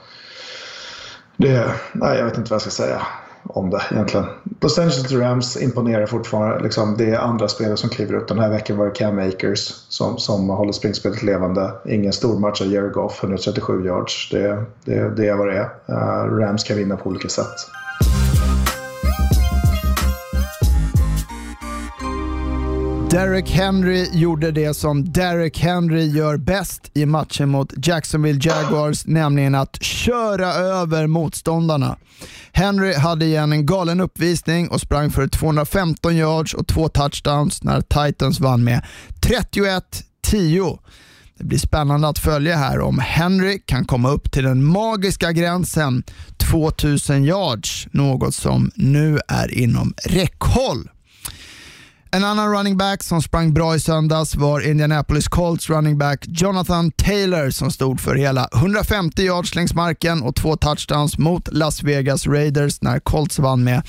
Det, nej, jag vet inte vad jag ska säga om det egentligen. Los Angeles Rams imponerar fortfarande. Liksom, det är andra spelare som kliver upp. Den här veckan var det Cam Akers som, som håller springspelet levande. Ingen stor match av Jerry Goff, 137 yards. Det, det, det är vad det är. Uh, Rams kan vinna på olika sätt. Derek Henry gjorde det som Derek Henry gör bäst i matchen mot Jacksonville Jaguars, nämligen att köra över motståndarna. Henry hade igen en galen uppvisning och sprang för 215 yards och två touchdowns när Titans vann med 31-10. Det blir spännande att följa här om Henry kan komma upp till den magiska gränsen 2000 yards, något som nu är inom räckhåll. En annan running back som sprang bra i söndags var Indianapolis Colts running back Jonathan Taylor som stod för hela 150 yards längs marken och två touchdowns mot Las Vegas Raiders när Colts vann med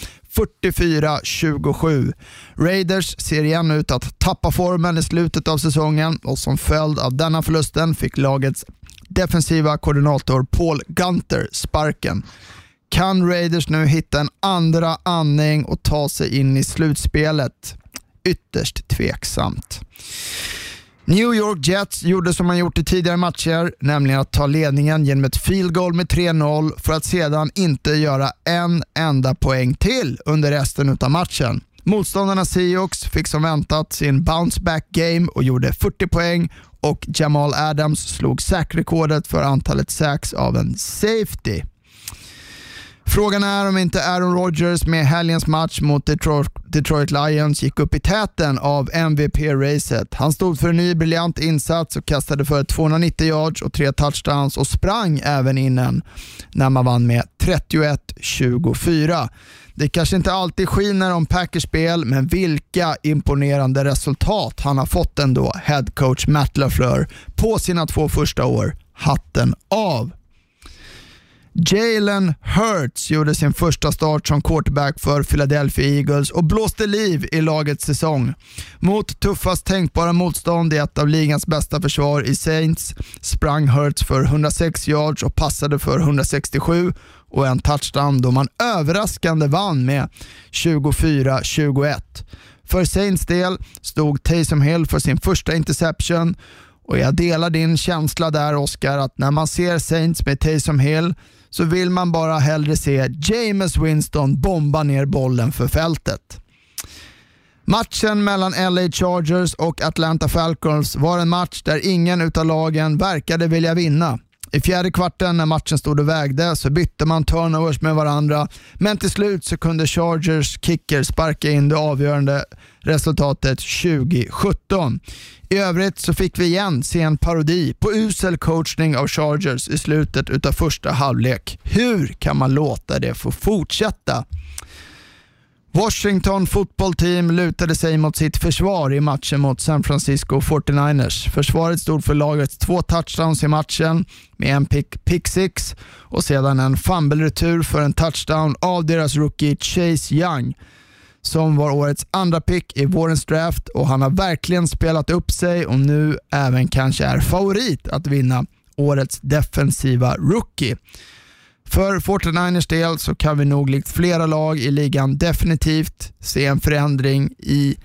44-27. Raiders ser igen ut att tappa formen i slutet av säsongen och som följd av denna förlusten fick lagets defensiva koordinator Paul Gunter sparken. Kan Raiders nu hitta en andra andning och ta sig in i slutspelet? Ytterst tveksamt. New York Jets gjorde som man gjort i tidigare matcher, nämligen att ta ledningen genom ett field goal med 3-0 för att sedan inte göra en enda poäng till under resten av matchen. Motståndarna Seahawks fick som väntat sin bounce back game och gjorde 40 poäng och Jamal Adams slog sackrekordet för antalet sacks av en safety. Frågan är om inte Aaron Rodgers med helgens match mot Detroit, Detroit Lions gick upp i täten av MVP-racet. Han stod för en ny briljant insats och kastade för 290 yards och tre touchdowns och sprang även innan när man vann med 31-24. Det kanske inte alltid skiner om Packers spel, men vilka imponerande resultat han har fått ändå, headcoach Matt LaFleur, på sina två första år. Hatten av! Jalen Hurts gjorde sin första start som quarterback för Philadelphia Eagles och blåste liv i lagets säsong. Mot tuffast tänkbara motstånd i ett av ligans bästa försvar i Saints sprang Hurts för 106 yards och passade för 167 och en touchdown då man överraskande vann med 24-21. För Saints del stod Taysom Hill för sin första interception och jag delar din känsla där Oscar att när man ser Saints med Taysom Hill så vill man bara hellre se James Winston bomba ner bollen för fältet. Matchen mellan LA Chargers och Atlanta Falcons var en match där ingen utav lagen verkade vilja vinna. I fjärde kvarten när matchen stod och vägde så bytte man turnovers med varandra, men till slut så kunde Chargers kicker sparka in det avgörande resultatet 2017. I övrigt så fick vi igen se en parodi på usel coachning av Chargers i slutet av första halvlek. Hur kan man låta det få fortsätta? Washington football team lutade sig mot sitt försvar i matchen mot San Francisco 49ers. Försvaret stod för lagets två touchdowns i matchen med en pick, pick six och sedan en fumble-retur för en touchdown av deras rookie Chase Young som var årets andra pick i vårens draft och han har verkligen spelat upp sig och nu även kanske är favorit att vinna årets defensiva rookie. För 49ers del så kan vi nog likt flera lag i ligan definitivt se en förändring i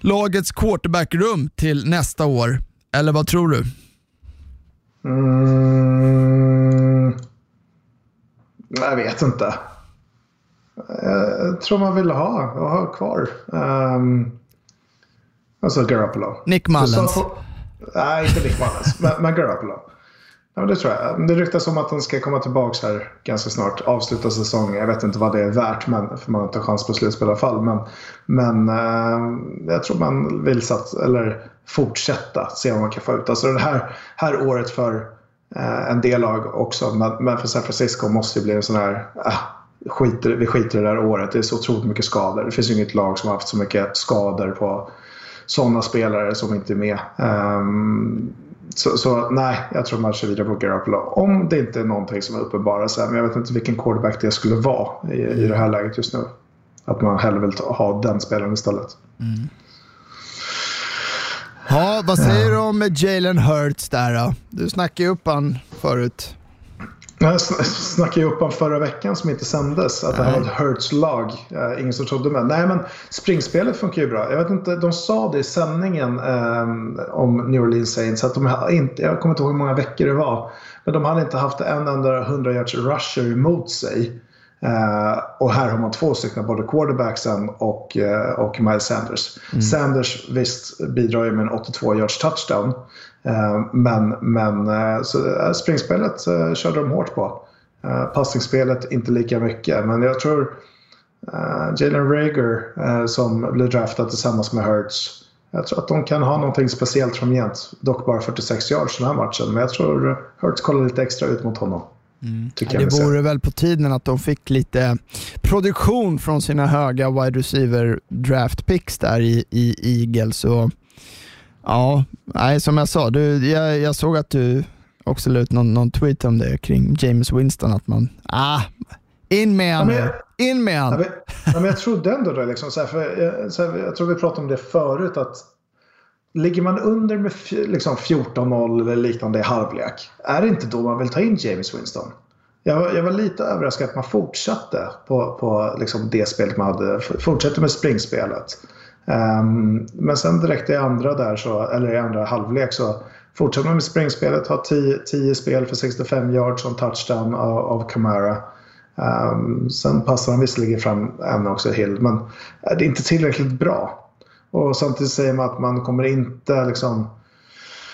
lagets quarterbackrum till nästa år. Eller vad tror du? Mm, jag vet inte. Jag tror man vill ha, ha kvar. Um, alltså Garoppolo. Nick Mullens. nej, inte Nick Mullens, men, men Garoppolo. Ja, det tror jag. Det ryktas om att han ska komma tillbaka här ganska snart. Avsluta säsongen. Jag vet inte vad det är värt, men, för man har inte chans på slutspel i alla fall. Men, men eh, jag tror man vill sats, eller fortsätta se vad man kan få ut. Alltså det här, här året för eh, en del lag också, men, men, för San Francisco måste det bli en sån här... Ah, eh, skiter, vi skiter i det här året. Det är så otroligt mycket skador. Det finns ju inget lag som har haft så mycket skador på sådana spelare som inte är med. Um, så, så, nej, jag tror man kör vidare på Garoppolo. Om det inte är någonting som är sig. Men jag vet inte vilken quarterback det skulle vara i, i det här läget just nu. Att man hellre vill ta, ha den spelaren istället. Mm. Ja, vad säger du om Jalen Hurts där då? Du snackade ju upp han förut. Jag snackade ju upp om förra veckan som inte sändes. Att det här var ett Hurts-lag. Uh, ingen som trodde med. Nej men springspelet funkar ju bra. Jag vet inte, de sa det i sändningen um, om New Orleans Saints. Att de inte, jag kommer inte ihåg hur många veckor det var. Men de hade inte haft en enda 100 yards rusher emot sig. Uh, och här har man två stycken, både quarterbacksen och, uh, och Miles Sanders. Mm. Sanders visst bidrar ju med en 82 yards touchdown. Uh, men men så, springspelet körde de hårt på. Passningsspelet inte lika mycket. Men jag tror Jalen Rager som blev draftad tillsammans med Hurts. Jag tror att de kan ha någonting speciellt framgent. Dock bara 46 yards den här matchen. Men jag tror Hurts kollar lite extra ut mot honom. Mm. Ja, det vore väl på tiden att de fick lite produktion från sina höga wide receiver draft picks där i, i Eagles. Och, ja, nej, som jag sa, du, jag, jag såg att du också la ut någon, någon tweet om det kring James Winston, att man, ah, in med honom. Ja, in med honom. Ja, men, jag trodde ändå det. Liksom, så här, för jag, så här, jag tror vi pratade om det förut. att Ligger man under med liksom 14-0 eller liknande i halvlek, är det inte då man vill ta in James Winston? Jag var, jag var lite överraskad att man fortsatte på, på liksom det spelet man hade. Fortsatte med springspelet. Um, men sen direkt i andra där så, eller i andra halvlek så fortsatte man med springspelet. Har 10 spel för 65 yards och touchdown av, av Camara. Um, sen passar han visserligen fram en också Hill, men det är inte tillräckligt bra. Och samtidigt säger man att man kommer inte liksom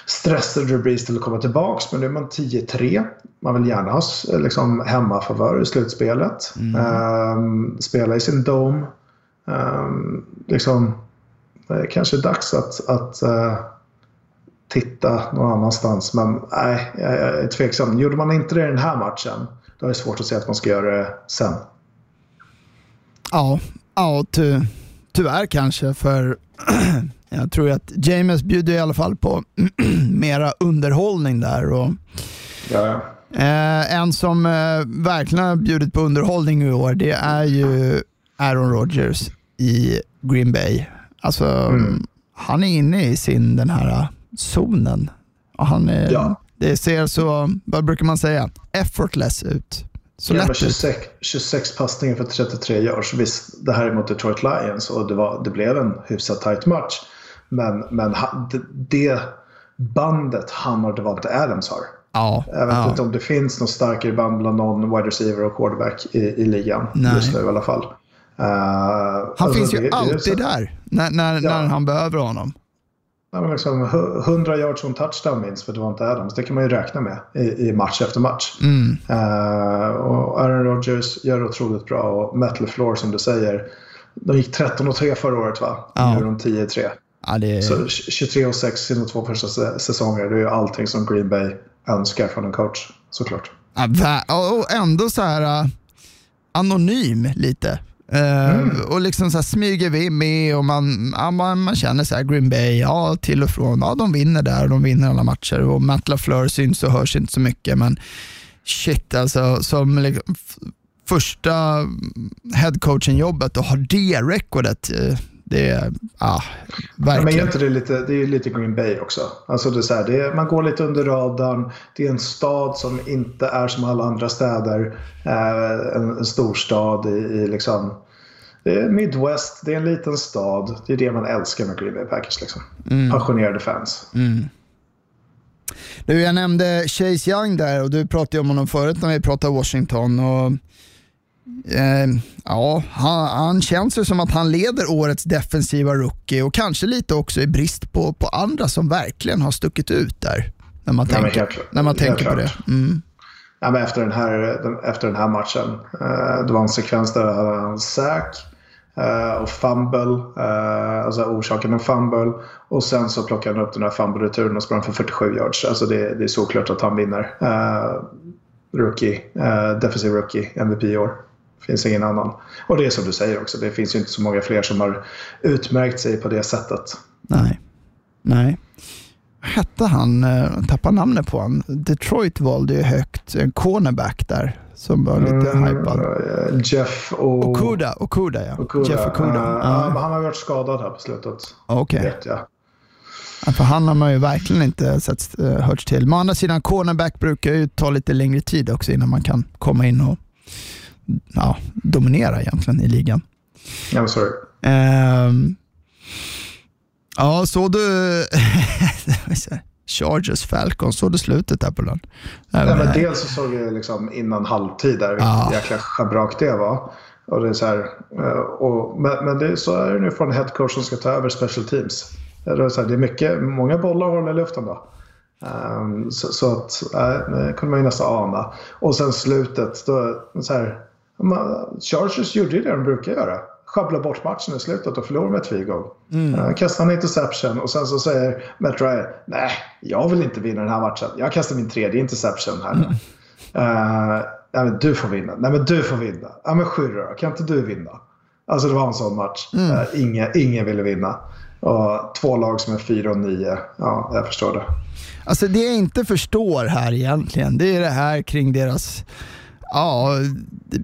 stressa Drew Brees till att komma tillbaka. Men nu är man 10-3. Man vill gärna ha liksom, hemmafavör i slutspelet. Mm. Um, spela i sin dome. Um, liksom, det är kanske dags att, att uh, titta någon annanstans. Men nej, jag är tveksam. Gjorde man inte det i den här matchen, då är det svårt att säga att man ska göra det sen. Ja, ja ty, tyvärr kanske. För jag tror att James bjuder i alla fall på mera underhållning där. Och, ja. eh, en som eh, verkligen har bjudit på underhållning i år, det är ju Aaron Rodgers i Green Bay. Alltså, mm. Han är inne i sin den här eh, zonen. Och han är, ja. Det ser så, vad brukar man säga, effortless ut. Så lätt 26, 26 passningar för 33 yards. Visst, det här är mot Detroit Lions och det, var, det blev en hyfsat tight match. Men, men det bandet han och Devante Adams har. Ja, jag vet ja. inte om det finns något starkare band bland någon wide receiver och quarterback i, i ligan Nej. just nu i alla fall. Uh, han alltså finns ju det, alltid det där när, när, ja. när han behöver honom. Ja, men liksom 100 yards från touchdown minst för Devante Adams. Det kan man ju räkna med i, i match efter match. Mm. Uh, och Aaron Rodgers gör det otroligt bra och Matt LeFleur som du säger. De gick 13-3 förra året va? Ja. Nu är de 10-3. Ja, det... Så 23 och 6 sina två första säsonger. Det är ju allting som Green Bay önskar från en coach, såklart. Ja, och ändå så här uh, anonym lite. Uh, mm. Och liksom så smyger vi med och man, ja, man, man känner så här Green Bay, ja till och från, ja de vinner där, de vinner alla matcher och Matt LaFleur syns och hörs inte så mycket men shit alltså som liksom, första headcoachen-jobbet och ha det recordet, eh, det är, ah, verkligen. men är inte det lite, det är lite Green Bay också. Alltså det är här, det är, man går lite under radarn. Det är en stad som inte är som alla andra städer. Eh, en, en storstad i, i liksom... Det är Midwest, det är en liten stad. Det är det man älskar med Green Bay Packers. Liksom. Mm. Passionerade fans. Mm. Du, jag nämnde Chase Young där och du pratade om honom förut när vi pratade Washington. Och Eh, ja, han, han, känns ju som att han leder årets defensiva rookie och kanske lite också i brist på, på andra som verkligen har stuckit ut där. när man men tänker, helt när man tänker på det. Mm. Ja, efter, den här, den, efter den här matchen. Eh, det var en sekvens där han sack eh, och fumble. Eh, alltså orsakade en fumble. Och sen så plockade han upp den här fumble-returen och sprang för 47 yards. Alltså det, det är såklart att han vinner. Eh, rookie, eh, defensive rookie, MVP i år. Finns ingen annan. Och det är som du säger också. Det finns ju inte så många fler som har utmärkt sig på det sättet. Nej. Nej. Vad hette han? Eh, tappar namnet på han. Detroit valde ju högt en cornerback där som var lite Mm, hypad. eh, Jeff och... Okuda, Okuda ja. Okuda. Jeff Okuda. Ja. men Han har varit skadad här på slutet. Okej. Vet jag. Ja, för han har man ju verkligen inte sett, uh, hörts till. Men å andra sidan, cornerback brukar ju ta lite längre tid också innan man kan komma in och ja, dominera egentligen i ligan. I'm sorry. Ehm, ja, såg du Chargers Falcons, såg du slutet där på den? Nej, men dels så såg jag liksom innan halvtid där vilket Ja. jäkla schabrak det var. Och det är så här, eh, och, men men det, så är det nu från en headcoach som ska ta över special teams. Det är, så här, det är mycket, många bollar hålla i luften då. Ehm, så, så att, äh, det kunde man ju nästan ana. Och sen slutet, då, så här, Chargers gjorde ju det de brukar göra. Sjabbla bort matchen i slutet och förlora med goal. Mm. Kastar en interception och sen så säger Matt Ryan, nej, jag vill inte vinna den här matchen. Jag kastar min tredje interception här. Eh, nej, men du får vinna. Nej, men du får vinna. Ja, men Schürrer? Kan inte du vinna? Alltså det var en sån match. Eh, ingen, ingen ville vinna. Och två lag som är 4 och 9. Ja, jag förstår det. Alltså det jag inte förstår här egentligen, det är det här kring deras ja,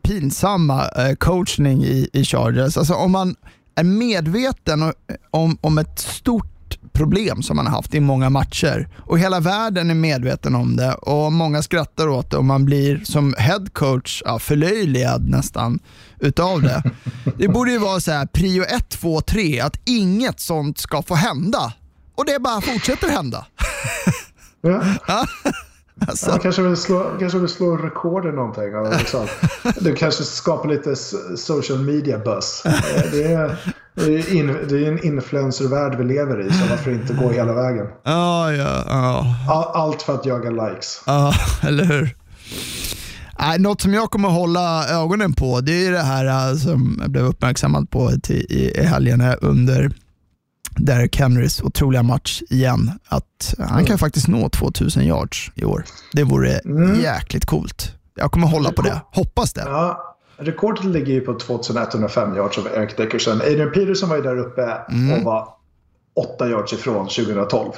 pinsamma eh, coachning i, i Chargers. Alltså om man är medveten om, om ett stort problem som man har haft i många matcher och hela världen är medveten om det och många skrattar åt det och man blir som head coach ja, förlöjligad nästan utav det. Det borde ju vara så här prio 1, 2, 3 att inget sånt ska få hända och det bara fortsätter hända. Ja. Alltså, Ja, kanske vill slå, kanske vill slå rekord i någonting. Liksom. Du kanske skapar lite social media buzz. Det är, det är, in, det är en influencervärld vi lever i, så varför inte gå hela vägen? ja, ja, ja. All, allt för att jaga likes. Ja, eller hur? Nej, något som jag kommer hålla ögonen på, det är det här äh, som jag blev uppmärksammad på i, i helgen under Derek Henrys otroliga match igen. Att han kan faktiskt nå 2000 yards i år. Det vore jäkligt coolt. Jag kommer hålla på det. Hoppas det. Ja, rekordet ligger ju på 2105 yards av Eric Dickerson. Adrian Peterson var ju där uppe och var 8 yards ifrån 2012.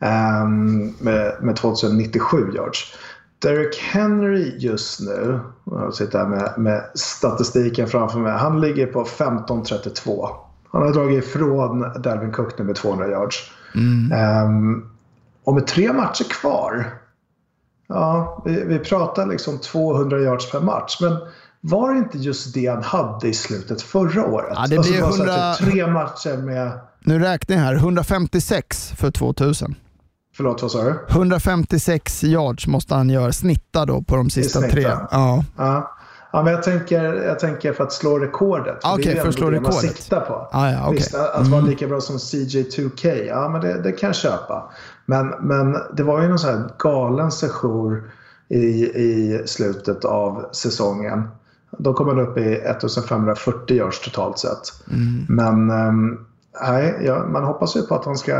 Ehm, med, med 2097 yards. Derek Henry just nu, jag sitter här med, med statistiken framför mig, han ligger på 15.32. Han har dragit ifrån Dalvin Cook nu med 200 yards. Ehm, och med tre matcher kvar Ja, vi, vi pratar liksom 200 yards per match. Men var det inte just det han hade i slutet förra året? Ja, det blir bara så 100 här, typ tre matcher med... Nu räknar jag här. 156 för 2000. Förlåt, vad sa du? 156 yards måste han göra, snitta då på de sista tre. Ja. Ja. Ja, men jag tänker, jag tänker för att slå rekordet. Ah, det okej, är för att slå det man rekordet. siktar på. Ah, ja, okej. Visst, att vara lika bra som CJ2K, ja men det, det kan jag köpa. Men, men det var ju någon sån här galen session i, i slutet av säsongen. Då kom han upp i 1540 yards totalt sett. Men ehm, nej, ja, man hoppas ju på att han ska...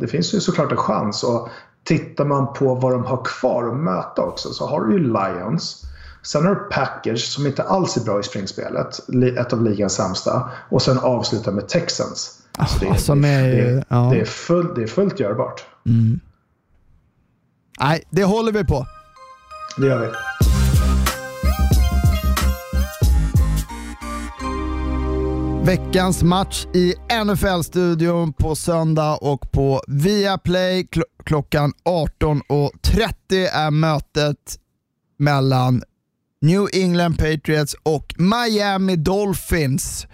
Det finns ju såklart en chans. Och tittar man på vad de har kvar att möta också så har du ju Lions. Sen har du Packers som inte alls är bra i springspelet. Ett av ligans sämsta. Och sen avsluta med Texans. Så det, som det, det, ja. det, är fullt, det är fullt görbart. Nej, det håller vi på. Det gör vi. Veckans match i NFL-studion på söndag och på Viaplay kl- klockan 18.30 är mötet mellan New England Patriots och Miami Dolphins.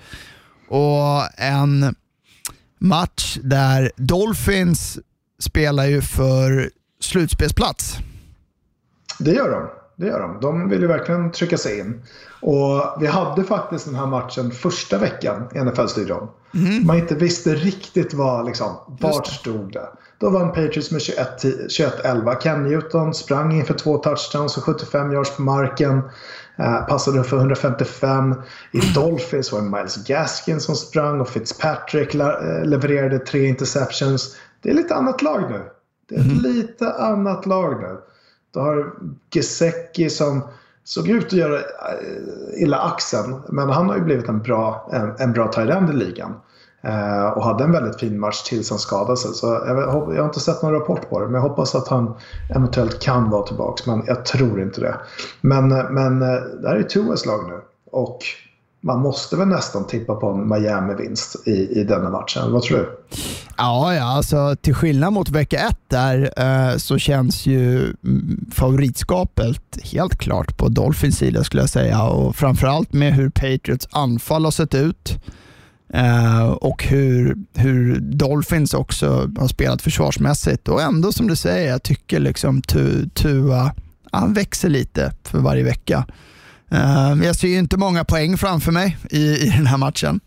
Och en match där Dolphins spelar ju för slutspelsplats. Det gör de. Det gör de. De vill ju verkligen trycka sig in. Och vi hade faktiskt den här matchen första veckan i NFL-studion. Mm. Man inte visste riktigt vad, liksom, vart stod det. Då vann Patriots med 21-11. Ken Newton sprang inför två touchdowns och 75 yards på marken. Eh, passade för 155. I Dolphins var det Miles Gaskin som sprang och Fitzpatrick eh, levererade tre interceptions. Det är lite annat lag nu. Det är ett mm. lite annat lag nu. Du har Gesecki som såg ut att göra eh, illa axeln. Men han har ju blivit en bra, en, en bra tight end i ligan. Eh, och hade en väldigt fin match tills han skadade sig. Så jag, jag, har inte sett någon rapport på det. Men jag hoppas att han eventuellt kan vara tillbaka. Men jag tror inte det. Men, eh, men eh, det här är Tuas lag nu. Och man måste väl nästan tippa på en Miami-vinst i, i denna matchen. Vad tror du? Ja, ja alltså, till skillnad mot vecka ett där eh, så känns ju mm, favoritskapet helt klart på Dolphins sida skulle jag säga. Och framförallt med hur Patriots anfall har sett ut. Uh, och hur, hur Dolphins också har spelat försvarsmässigt. Och ändå som du säger, jag tycker liksom Tua, han växer lite för varje vecka. Uh, jag ser ju inte många poäng framför mig i, i den här matchen.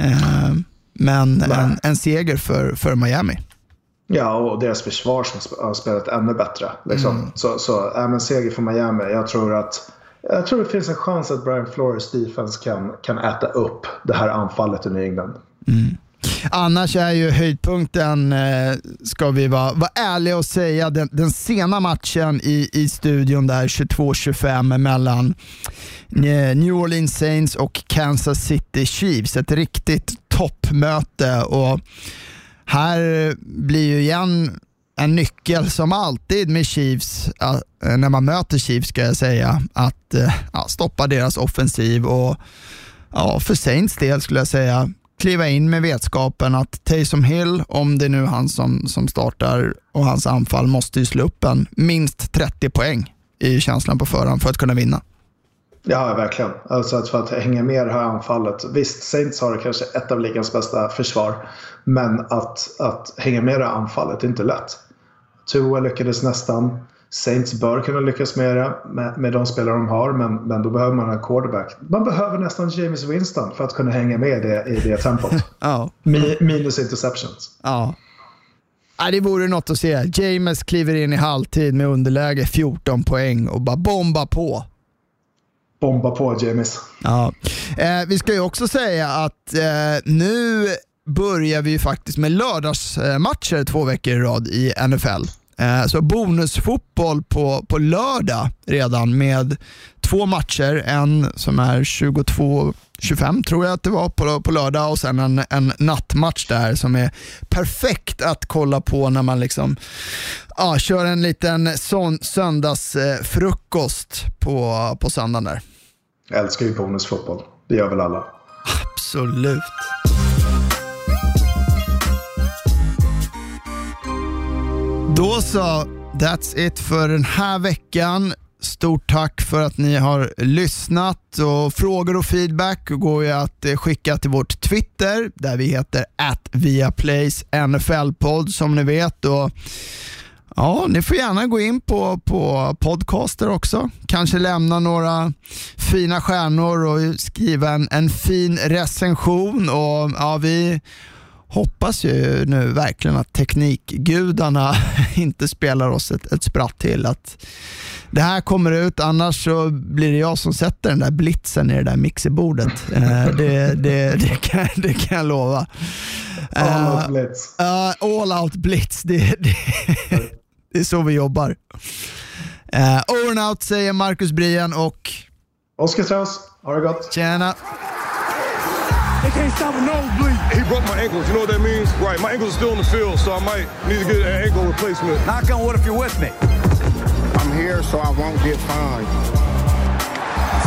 Uh, men en, en, seger för, för Miami. Ja, och deras försvar som har spelat ännu bättre. Liksom. Mm. Så, så men seger för Miami. Jag tror att jag tror det finns en chans att Brian Flores defense kan, kan äta upp det här anfallet i New England. Mm. Annars är ju höjdpunkten, eh, ska vi vara, vara ärliga och säga, den, den sena matchen i, i studion där 22-25 mellan eh, New Orleans Saints och Kansas City Chiefs. Ett riktigt toppmöte och här blir ju igen en nyckel som alltid med Chiefs, när man möter Chiefs ska jag säga, att eh, ja, stoppa deras offensiv och ja, för Saints del skulle jag säga kliva in med vetskapen att Taysom Hill, om det är nu han som, som startar och hans anfall, måste ju slå upp en minst 30 poäng i känslan på förhand för att kunna vinna. Ja, verkligen. Alltså att för att hänga med i det här anfallet. Visst, Saints har kanske ett av ligans bästa försvar. Men att, att hänga med i det här anfallet är inte lätt. Tua lyckades nästan. Saints bör kunna lyckas med det med, med de spelare de har, men, men då behöver man en quarterback. Man behöver nästan James Winston för att kunna hänga med det, i det tempot. ja. Mi, minus interceptions. Ja. Ja, det vore något att se. James kliver in i halvtid med underläge 14 poäng och bara bomba på. Bomba på James. Ja. Eh, vi ska ju också säga att eh, nu börjar vi faktiskt med lördagsmatcher två veckor i rad i NFL. Eh, så bonusfotboll på, på lördag redan med två matcher. En som är 22-25 tror jag att det var på, på lördag och sen en, en nattmatch där som är perfekt att kolla på när man liksom ja, kör en liten son, söndagsfrukost på, på söndagen där. Jag älskar ju bonusfotboll. Det gör väl alla? Absolut. Då så, that's it för den här veckan. Stort tack för att ni har lyssnat och frågor och feedback går ju att eh, skicka till vårt Twitter där vi heter viaplays NFL-podd som ni vet. Och Ja, ni får gärna gå in på, på podcaster också. Kanske lämna några fina stjärnor och skriva en, en fin recension. Och ja, vi hoppas ju nu verkligen att teknikgudarna inte spelar oss ett, ett spratt till. Att det här kommer ut, annars så blir det jag som sätter den där blitzen i det där mixerbordet. Eh, det, det, det, kan, det kan jag lova. All out blitz. Uh, all out blitz, det, det, det är så vi jobbar. Uh, over and out säger Marcus Brian och Oskar Strauss. Ha det gott. Tjena. They can't stop a nosebleed. He broke my ankles. You know what that means? Right. My ankles are still in the field, so I might need to get an ankle replacement. Knock on wood if you're with me. I'm here so I won't get fined.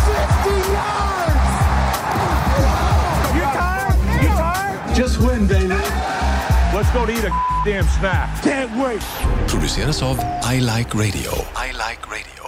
50 yards! You tired? You tired? Just win, baby. Let's go to eat a damn snack. Can't wait. Produceras av I Like Radio. I Like Radio.